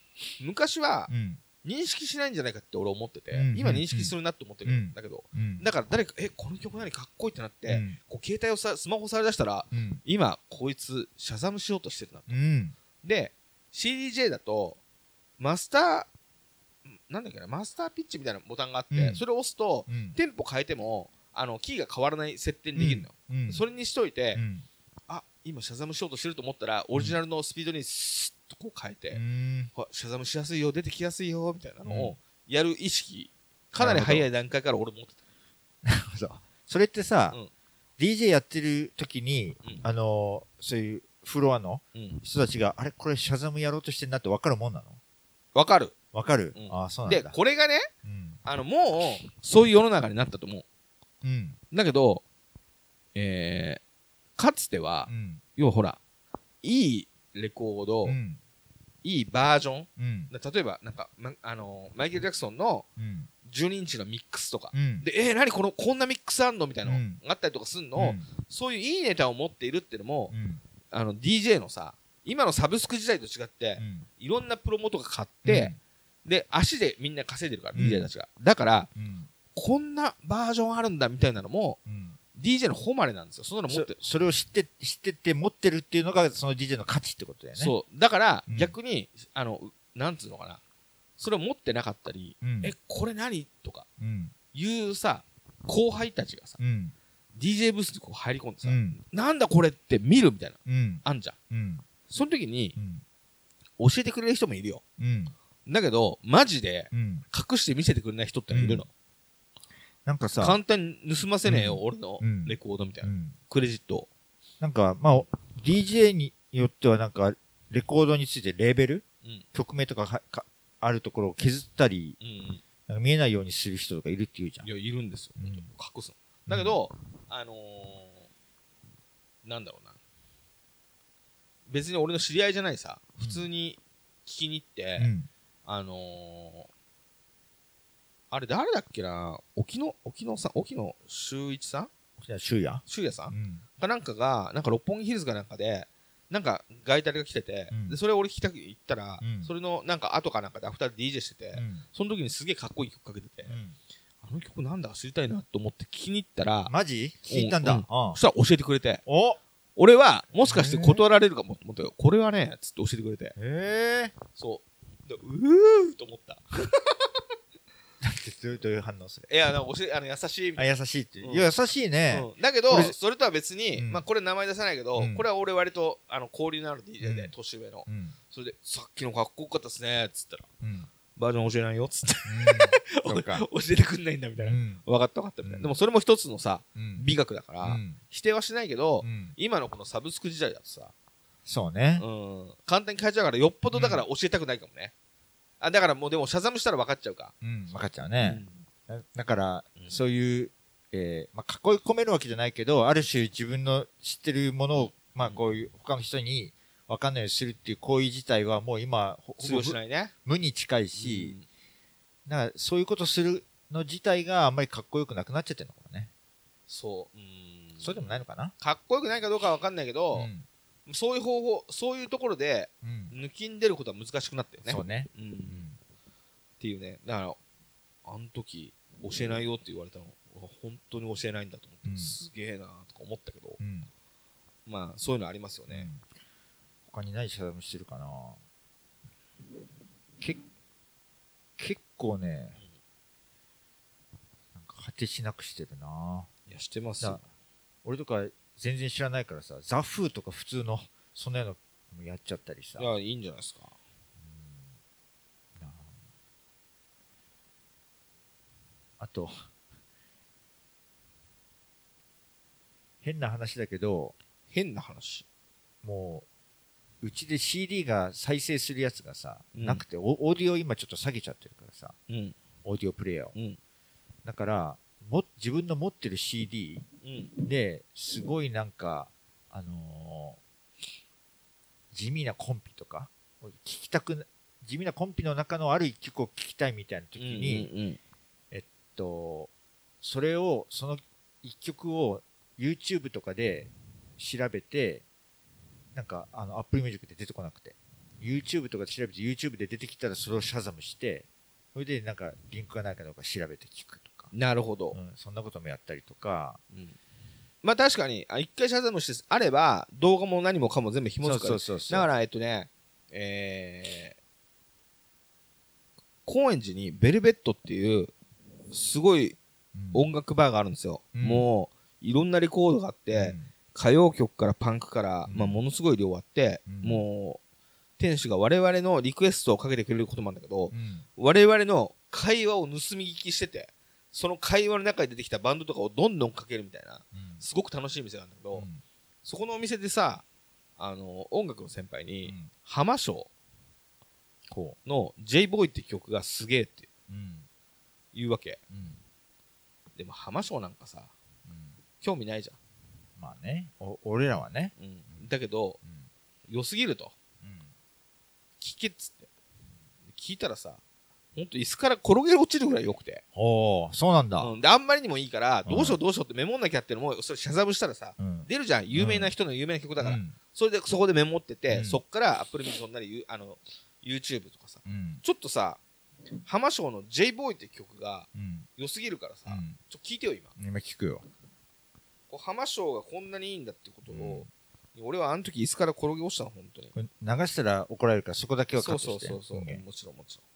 昔はうん。認識しないんじゃないかって俺思ってて、うん今認識するなって思ってるうんんだけど、うん。だから誰か、え、この曲何かっこいいってなって、うんこう携帯をさ、スマホされ出したら、うん。今、こいつ、シャザムしようとしてるな。うん。で、CDJ だと、マスター、なんだっけな、マスターピッチみたいなボタンがあって、うんそれを押すと、うん。テンポ変えても、あの、キーが変わらない設定にできるのよ。うん。それにしといて、うん。あ、今シャザムしようとしてると思ったら、オリジナルのスピードにスッとこう変えて、うん。あシャザムしやすいよ、出てきやすいよ、みたいなのうんをやる意識、かなり早い段階から俺持ってた。そうそれってさ、うん DJ やってる時に、うんあのーそういうフロアのうん。人たちが、あれこれシャザムやろうとしてんなって分かるもんなの？わかる。分かる、うんああ、そうなんで、だ。これがね、うん。あの、もう、そういう世の中になったと思う。うん。だけど、えー、かつてはう、ん。要はほら、いいレコード、うん。いいバージョン、うん。例えば、なんか、ま、あのマイケル・ジャクソンのうん。12インチのミックスとか、うん。で、えー、何？この、こんなミックスあんの？みたいなのうんがあったりとかすんの、うんそういういいネタを持っているっていうのも、うん。あの、DJ のさ、今のサブスク時代と違って、うん。いろんなプロモートが買って、で、足でみんな稼いでるから、うん DJ たちが。だから、うん。こんなバージョンあるんだみたいなのも、うん。DJ の誉れなんですよ。そんなの持そってる。それを知って、知ってて持ってるっていうのが、その DJ の価値ってことだよね。そう。だから、うん逆に、あの、なんつうのかな。それを持ってなかったり、うん。え、これ何？とか、うん。いうさ、後輩たちがさ、うん。DJ ブースにこう入り込んでさ、うん。なんだこれって見るみたいな、うん。あんじゃん。うん。その時にうん。教えてくれる人もいるよ。うん。だけど、マジでうん。隠して見せてくれない人ってのいるの。なんかさ、簡単に盗ませねえよ、うん俺のうんレコードみたいうな。ん。クレジットを。なんか、まあ、DJ によってはなんか、レコードについてレーベル？うん。曲名とかはかあるところを削ったり、うんなんか見えないようにする人とかいるって言うじゃんい。やいるんですよ、うん隠すのだけど、あのーなんだろうな別に俺の知り合いじゃないさ普通に聞きに行って、うん。あのーあれ誰だっけな？沖野沖野さん？沖野修一さん？じゃあ、週や。修也さうん。ん。かなんかがなんか六本木ヒルズかなんかでなんかガイタレが来てて、うん。でそれ俺聞きたく行ったら、うん。それのなんか後かなんかで2人で DJ してて、うん。その時にすげえかっこいい曲かけてて、うん。あの曲なんだ知りたいなと思って聞きに行ったら、マジ？聞いたんだ。そしたら教えてくれて。お。俺はもしかして断られるかもと思ったよこれはねつって教えてくれて。ええ。そう。でうーと思ったどういう反応する？いやなんか教えあの優しいみたあ、い優しいって。う。ん。いや、優しいね。うん。だけど俺それとは別に、うん。まあ、これ名前出さないけど、うん。これは俺割とあの交流のある DJ で、うん。年上の。うん。それでさっきのかっこよかったっすねっつったら。うん。バージョン教えないよっつって。教えてくんないんだみたいな、うん。分かった分かったみたいな、うん。でもそれも一つのさうん。美学だから、うん。否定はしないけど、うん。今のこのサブスク時代だとさ、そうね。う。ん、簡単に変えちゃうからよっぽどだから教えたくないかもね、あだからもうでもシャザムしたら分かっちゃうか、うん。分かっちゃううね。ん。だだからうん、そういう、えーまあ、囲い込めるわけじゃないけど、ある種自分の知ってるものを、まあ、こういう他の人に分かんないようにするっていう行為自体はもう今、ほ通用しないね。無に近いし、なんかそういうことするの自体があんまりかっこよくなくなっちゃってるのかもね。そう、うん、そうでもないのかな。かっこよくないかどうかは分かんないけど、ん。そういう方法そういうところでうん。抜きん出ることは難しくなったよね。そうね。うん。っうん。ていうね。だからあの時教えないよって言われたの。本当に教えないんだと思って、うん。すげえなとか思ったけどうん。まあそういうのありますよね、他に何シャダムしてるかな。け結構ね、なんか果てしなくしてるな。いやしてますよ。俺とか全然知らないからさ、ザ・フーとか普通の、そんなのもやっちゃったりさ。いやいいんじゃないですか。なあと、変な話だけど、変な話？もう、うちで CD が再生するやつがさ、うん。なくてオ、オーディオ今ちょっと下げちゃってるからさ、うん。オーディオプレイヤーを。うん。だから、も自分の持ってる CD うん。ですごいなんか、あのー地味なコンピとか、聞きたくな、地味なコンピの中のある一曲を聴きたいみたいな時に、うんうんと、それを、その一曲を YouTube とかで調べて、なんか、あの、Apple Music で出てこなくて、YouTube とかで調べて、YouTube で出てきたらそれをシャザムして、それでなんか、リンクがないかどうか調べて聞くなるほど、うん、そんなこともやったりとか、うん。まあ確かにあ一回シャザムしてあれば動画も何もかも全部紐付くから。だからえっとねえー高円寺にベルベットっていうすごいうん、音楽バーがあるんですよ、うん。もういろんなレコードがあって、歌謡曲からパンクから、うん。まあ、ものすごい量あって、うん。もう店主が我々のリクエストをかけてくれることもあるんだけど、我々の会話を盗み聞きしててその会話の中で出てきたバンドとかをどんどんかけるみたいなうん。すごく楽しい店なんだけど、うん。そこのお店でさあの音楽の先輩うに、ん。浜章この J ボーイって曲がすげえって言うわけ。うん。でも浜省なんかさうん、興味ないじまあね。お、俺らはね、だけどうん。良すぎると。うん。聞けっつって。聞いたらさほんと椅子から転げ落ちるぐらい良くて、おお、そうなんだ。うん、であんまりにもいいからうん。どうしようどうしようってメモんなきゃってのもそれ Shazam したらさうん。出るじゃん。有名な人の有名な曲だから、うん。それでそこでメモってて、うん。そっから Apple Music なりゆあの YouTube とかさ。うん。ちょっとさ浜章の J ボーイって曲がうん。良すぎるからさ、うん。ちょっと聞いてよ今。今聞くよ。こう浜章がこんなにいいんだってことを、俺はあの時椅子から転げ落ちたの本当に。流したら怒られるからそこだけはカそうットして。そうそうそう、音源もちろんもちろん、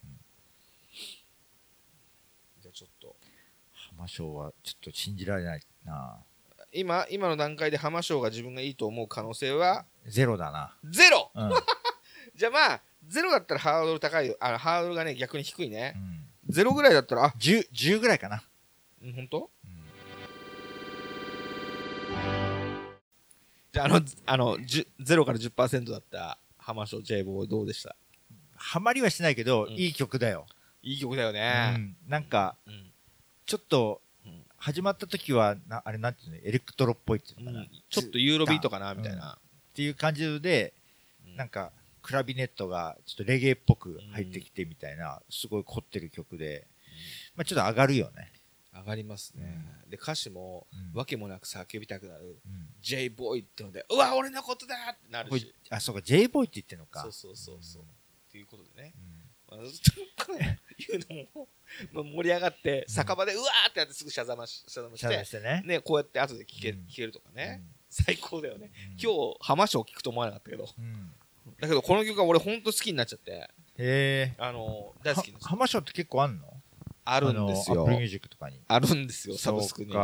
じゃあちょっと浜章はちょっと信じられないな。今今の段階で浜章が自分がいいと思う可能性は？ゼロだな。ゼロうん。じゃあまあゼロだったらハードル高いよあのハードルがね逆に低いねうんゼロぐらいだったらあ10、10ぐらいかな。うん本当？うんじゃああのあの10ゼロから10%だった浜章 J ボーイどうでした？ハマりはしないけど、うんいい曲だよ。いい曲だようね。ん。なんか、うん。ちょっとうん、始まった時は、なあれなんていうの、エレクトロっぽいっていうのかな？っちょっとユーロビートかな、みたいな。ていう感じで、うんなんか、クラビネットがちょっとレゲエっぽく入ってきてみたいな、すごい凝ってる曲で、まあちょっと上がるよね。上がりますね。で、歌詞も、うんわけもなく叫びたくなる。うん。J ボーイってので、うわ、俺のことだってなるし。あ、そうか、J ボーイって言ってんのか。そうそうそうそう。っていうことでね。ずっと言うのも、まあ、盛り上がって、酒場でうわーってやってすぐシャザマし、シャザマして、ね。ね、こうやって後で聞け,、うん聞けるとかね、うん最高だよね。うん今日、浜章聞くと思わなかったけど、うんだけどこの曲は俺ほんと好きになっちゃって、へえ。あの大好きですは。浜省って結構あんの？あるんですよ Apple Music とかに。あるんですよ、サブスクに。一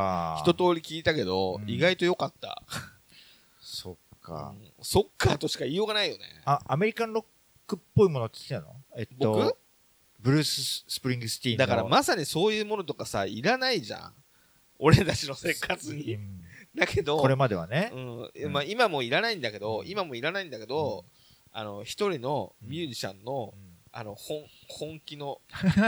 通り聞いたけど、うん意外と良かった。そっか。うんそっかとしか言いようがないよね。あ、アメリカンロックっぽいものって言ってたの？えっと僕、ブルース・スプリングスティーンの。だからまさにそういうものとかさ、いらないじゃん。俺たちの生活うに。ん。だけど、これまではね。うん。まあ、今もいらないんだけど、うん。今もいらないんだけど、あの一人のミュージシャンの,、あの本本気の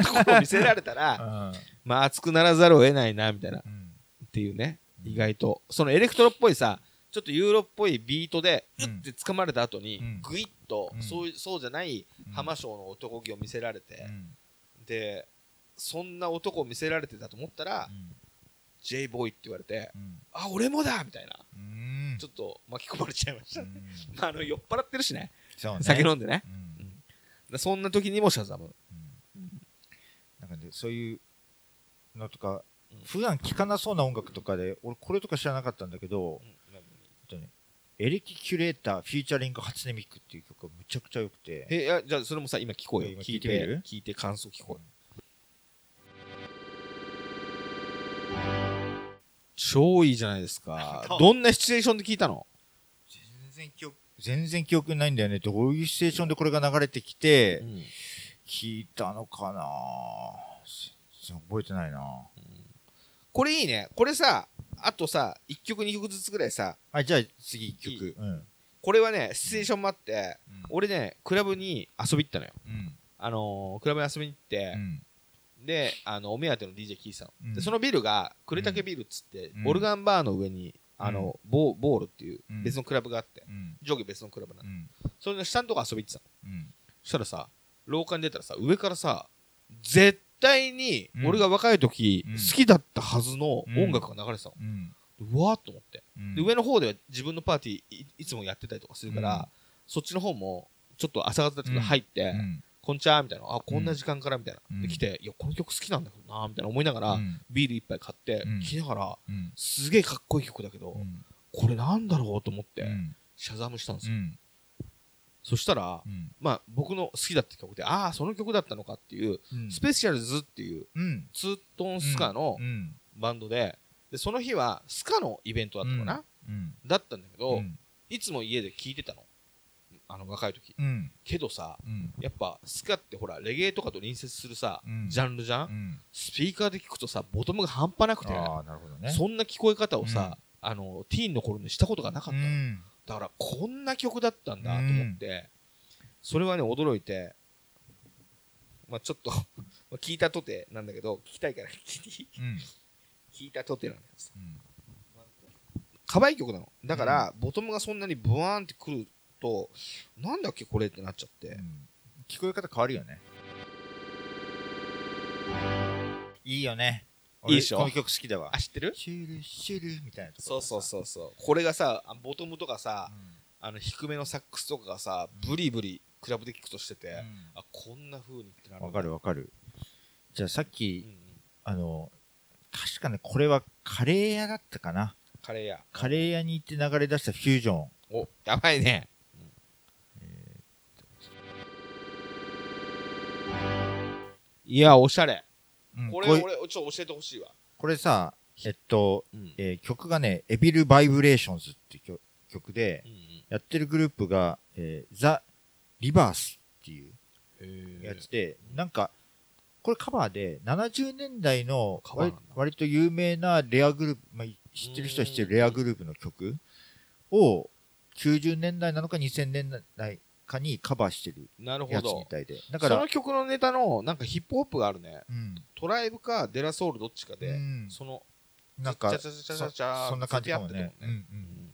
ところを見せられたら、まあ熱くならざるを得ないなみたいな。っうん。ていうね、うん。意外と。そのエレクトロっぽいさちょっとユーロっぽいビートでううんって掴まれた後に、うん。グイッと、うん。そういそうじゃないうん。浜章の男気を見せられてう、ん。でそんな男を見せられてたと思ったら、J ボーイって言われてうん。あ俺もだみたいな。うん。ちょっと巻き込まれちゃいました、うん。まあ、あの酔っ払ってるしね。ね。酒飲んでね、そんな時にもシャザム、うん。なんかね、そういうのとかうん、普段聴かなそうな音楽とかで、俺これとか知らなかったんだけど、とねエレキキュレーターフィーチャリング初音ミクっていう曲がむちゃくちゃ良くて、えいやじゃあそれもさ今聞こうよ。今聞いてみる？聞いて感想聞こうよ。超いいじゃないですか。どんなシチュエーションで聞いたの？全然記憶、全然記憶ないんだよね。どういうシチュエーションでこれが流れてきて、聞いたのかな全然覚えてないなこれいいね。これさあとさ1曲2曲ずつぐらいさはい、じゃあ次一いい曲。うん。これはねシチュエーションもあってうん俺ねクラブに遊び行ったのようん。あのークラブに遊びに行ってう、ん。であのお目当ての DJ 聞いてたの、うんでそのビルが呉竹ビルっつって、うんオルガンバーの上にあの、ボーボールっていううん別のクラブがあって、うん。上下別のクラブなの、うん。それの下のとこ遊び行ってたのうん。そしたらさ廊下に出たらさ上からさ絶対にうん。俺が若い時、うん。好きだったはずの音楽が流れてたの、うわーっと思って、うん。で上の方では自分のパーティーいいつもやってたりとかするから、うん。そっちの方もちょっと朝方だけど入って、うん。こんちはみたいな。あこんな時間からみたいな、うん。で来ていやこの曲好きなんだけどなみたいな思いながら、うん。ビール一杯買って、うん。聴きながらうん。すげえかっこいい曲だけど、うん。これなんだろうと思って、うん。シャザムしたんですよ、うん。そしたら、うん。まあ僕の好きだった曲でああその曲だったのかっていう、うんスペシャルズっていううん。ツートンスカのうん。バンドででその日はスカのイベントだったのかな、うん。だったんだけど、うん。いつも家で聴いてたのあの若い時うん。けどさうん。やっぱスカってほらレゲエとかと隣接するさ、うんジャンルじゃん、うん。スピーカーで聞くとさボトムが半端なくてね。そんな聞こえ方をさ、あのティーンの頃にしたことがなかったの、うん。だからこんな曲だったんだと思って、それはね驚いてまあちょっと まあ聞いたとてなんだけど聞きたいから聞いてうん。聞いたとてなんだけどさうん。可愛い曲なのだから、ボトムがそんなにブワーンってくるとなんだっけこれってなっちゃって、聞こえ方変わるよね。いいよね。俺いいでしょ？この曲好きだわ。あ。知ってる？シュルシュルみたいなとこそうそうう。そうそう。これがさあボトムとかさ、うん。あの低めのサックスとかがさブリブリクラブで聴くとしてて、うん。あこんな風にってなるわかるわかる。じゃあさっうんうき、ん。あの、確かね、これはカレー屋だったかな。カレー屋。カレー屋に行って流れ出したフュージョン。おやばいね、いやおしゃれうん。これ俺ちょっと教えてほしいわ、これさ、えっと、うん。えー曲がね、 Evil Vibrations っていう曲曲で、うんやってるグループが、えーザ・リバースっていううんやつで、なんか、これカバーで、70年代の割カバーなんだ。割と有名なレアグループ、まあ、知ってる人は知ってるレアグループの曲を、90年代なのか2000年代かにカバーしてるなるほやつみど。たいで。だからその、曲のネタの、なんかヒップホップがあるね。うん。トライブかデラソウルどっちかで、うんその、なんか、チャチャチャチャチャチャそそんな感じかもね。ずってたもんね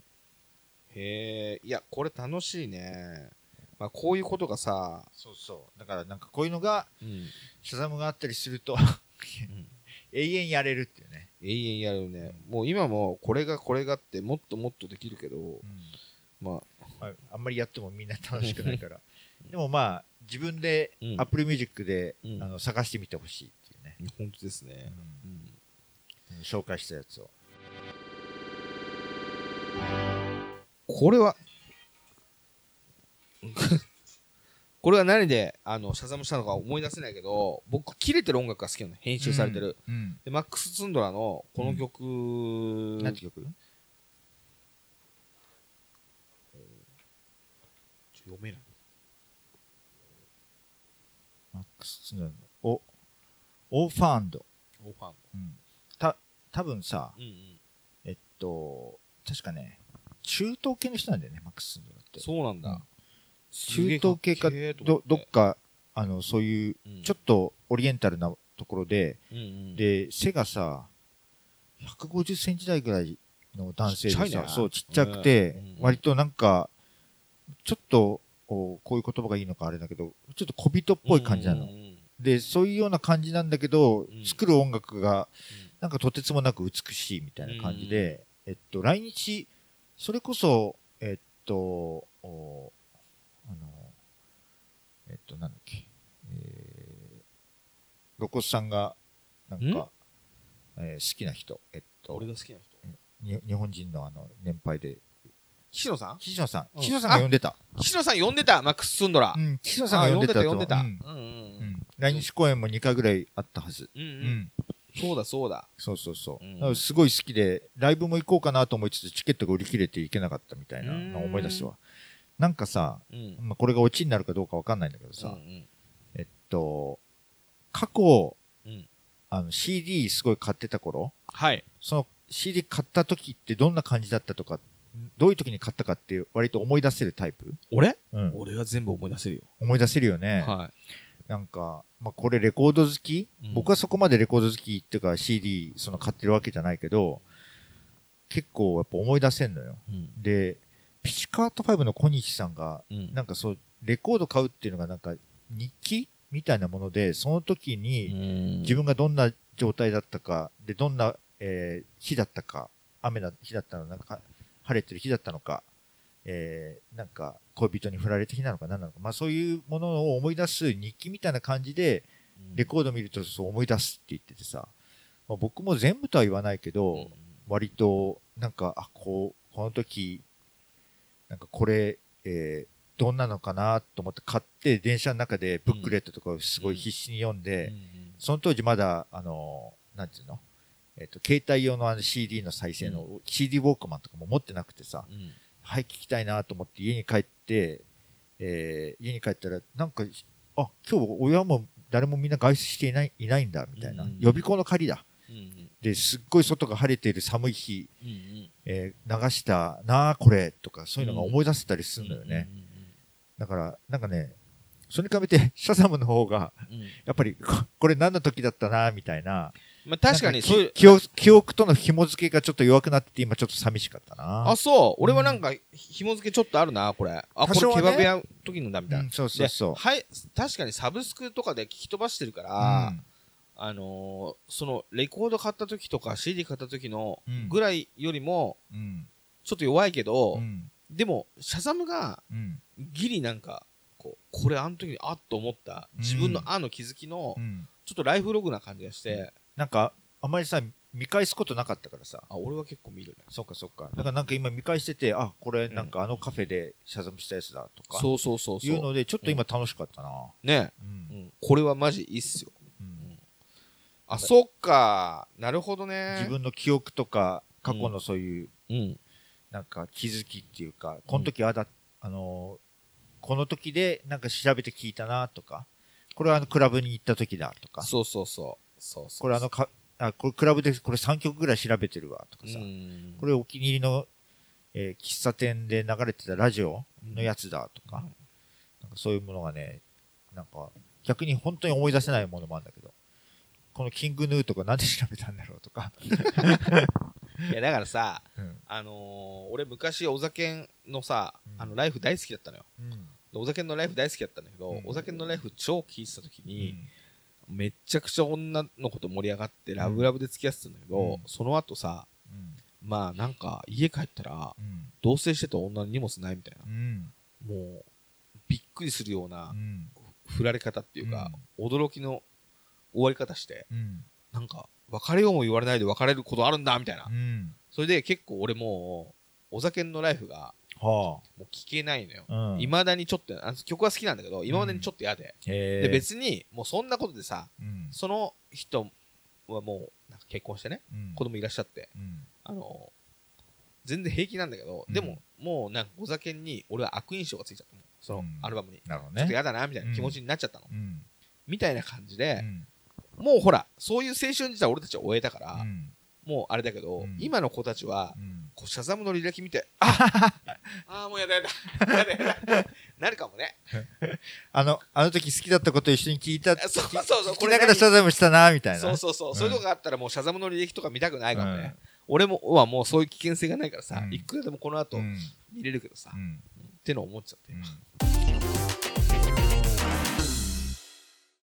へえ、いや、これ楽しいね。まあ、こういうことがさ、そうそう。だからなんかこういうのが、うんシャザムがあったりすると、うん永遠やれるっていうね。永遠やるね。もう今もこれがこれがってもっともっとできるけど、うんままあ、あんまりやってもみんな楽しくないから。でもまあ、自分でうん。Apple Music で、うん。あの探してみてほしいっていうね、あ、本当ですね。うん。うん。紹介したやつを。これは、これは何であのシャザムしたのか思い出せないけど、僕、切れてる音楽が好きなの、編集されてる。うん。で、マックス・ツンドラのこの曲、なんて曲？読めない。マックス・ツナのお、オーファンド。オーファンうん。た、多分さ、うんうん。えっと、確かね、中東系の人なんだよね、マックス・ツンドラって。そうなんだ。中東系かどてどっか、あの、そういう、うんちょっとオリエンタルなところで、うんうん、で、背がさ、150センチ台ぐらいの男性でさ、ねそう、ちっちゃくて、うん割となんか、ちょっと、おこういう言葉がいいのかあれだけど、ちょっと小人っぽい感じなの。で、そういうような感じなんだけど、ん。作る音楽が、なんかとてつもなく美しいみたいな感じで、えっと、来日、それこそ、えっと、おあの、えっと、なんだっけ、えー、露骨さんが、なんん？か、えー好きな人、えっと俺、が好きな人。に日本人のあの、年配で、岸野さん？岸野さん、うん岸野さんが呼んでた。岸野さん呼んでた、マックス・ツンドラ。うん、岸野さんが呼んでたと呼んでた。来日公演も2回ぐらいあったはず。そうだそうだ。そうそうそう。すごい好きで、ライブも行こうかなと思いつつ、チケットが売り切れて行けなかったみたいな思い出すわ。なんかさ、うん。まあ、これがオチになるかどうかわかんないんだけどさ、うんうんえっと、過去、うんあの CD すごい買ってた頃、はい。その CD 買った時ってどんな感じだったとか、どういう時に買ったかって割と思い出せるタイプ？俺？うん。俺は全部思い出せるよ。思い出せるよね。はなんか、まあ、これレコード好き、うん僕はそこまでレコード好きっていうか CD その買ってるわけじゃないけど、結構やっぱ思い出せんのよ。い。うん。で、ピチカート5の小西さんが、うんなんかそう、レコード買うっていうのがなんか日記みたいなもので、その時に自分がどんな状態だったか、で、どんな、えー日だったか、雨だ、日だったの、なんか、晴れてる日だったのか、えーなんか、恋人に振られた日なのか何なのか、まあそういうものを思い出す日記みたいな感じで、レコード見るとそう思い出すって言っててさ、まあ、僕も全部とは言わないけど、うん。割と、なんか、あ、こう、この時、なんかこれ、えーどんなのかなと思って買って、電車の中でブックレットとかをすごい必死に読んで、うんその当時まだ、あの、なんていうの？えっ、と、携帯用のあの CD の再生の、CD ウォークマンとかも持ってなくてさ、うんはい、聞きたいなと思って家に帰って、えー家に帰ったら、なんか、あ、今日親も誰もみんな外出していない、いないんだ、みたいな。うん予備校の仮だ。うんで、すっごい外が晴れている寒い日、うんうんえー流したなあ、これ、とか、そういうのが思い出せたりするのよね。うんだから、なんかね、それに比べて、シャザムの方が、うんうんやっぱり、ここれ何の時だったな、みたいな。まあ確かにそういうき記憶記憶との紐付けがちょっと弱くなってて、今ちょっと寂しかったな。あ、そう。俺はなんか、紐付けちょっとあるな、これ。あ、これケバブやる時のだ、みたいな。うん、そうそうそうで。はい、確かにサブスクとかで聞き飛ばしてるかうら、んあのーその、レコード買った時とか CD 買った時のうんぐらいよりも、うん。ちょっと弱いけど、うん。でも、シャザムがうん。ギリなんか、こう、これあの時にあっと思った、自分のあの気づきのう、ん。ちょっとライフログな感じがして、なんか、あまりさ、見返すことなかったからさ。あ、俺は結構見るね。そうかそうか。だからなんか今見返してて、あ、これなんかあのカフェでシャザムしたやつだとか。そうそうそうそう。いうので、ちょっと今楽しかったな。ね、う。うんん、これはマジいいっすよ。うんあ、そっか。なるほどね。自分の記憶とか、過去のそういう、うん。なんか気づきっていうか、この時あだ、あのーこの時でなんか調べて聞いたなとか、これはあのクラブに行った時だとか、そうそうそう。そうそう。これあのか、あ、これクラブでこれ3曲ぐらい調べてるわとかうさ、ん、これお気に入りの、えー喫茶店で流れてたラジオのやつだとか、かそういうものがね、なんか逆に本当に思い出せないものもあるんだけど、このキングヌーとかなんで調べたんだろうとか。いやだからさうん。あのー俺昔お酒のさうん。あのライフ大好きだったのよ。うん。でお酒のライフ大好きだったんだけど、うん。お酒のライフ超聞いてた時うに、んめっちゃくちゃ女の子と盛り上がってラブラブで付き合ってたんだけど、うんその後さうん。まあなんか家帰ったらうん。同棲してた女の荷物ないみたいなうん。もうびっくりするようなうん。振られ方っていうか、驚きの終わり方してうん。なんか別れようも言われないで別れることあるんだみたいな、うん。それで結構俺もうお酒のライフがはもう聞けないのよ。いま、だにちょっとあの曲は好きなんだけどいまだにちょっと嫌で。で別にもうそんなことでさうん。その人はもうなんか結婚してねうん。子供いらっしゃってうん。あの全然平気なんだけど、うんでももうなんかお酒に俺は悪印象がついちゃったのそのうんアルバムに。ちょっと嫌だなみたいな気持ちになっちゃったの、うん。みたいな感じでう、ん。もうほらそういう青春時代俺たちは終えたから、うん。もうあれだけど、うん今の子たちはうん。こうシャザムの履歴見て。ああーもうやだやだ。やだやだ。なるかもね。あの、あの時好きだったこと一緒に聞いた、あそうそうそう聞きながらシャザムしたな、みたいな。そうそうそう、うんそういうとこがあったらもうシャザムの履歴とか見たくないかもね、うん。俺もはもうそういう危険性がないからさ、うん。いくらでもこの後うん。見れるけどさ、うん。ってのを思っちゃって、うん。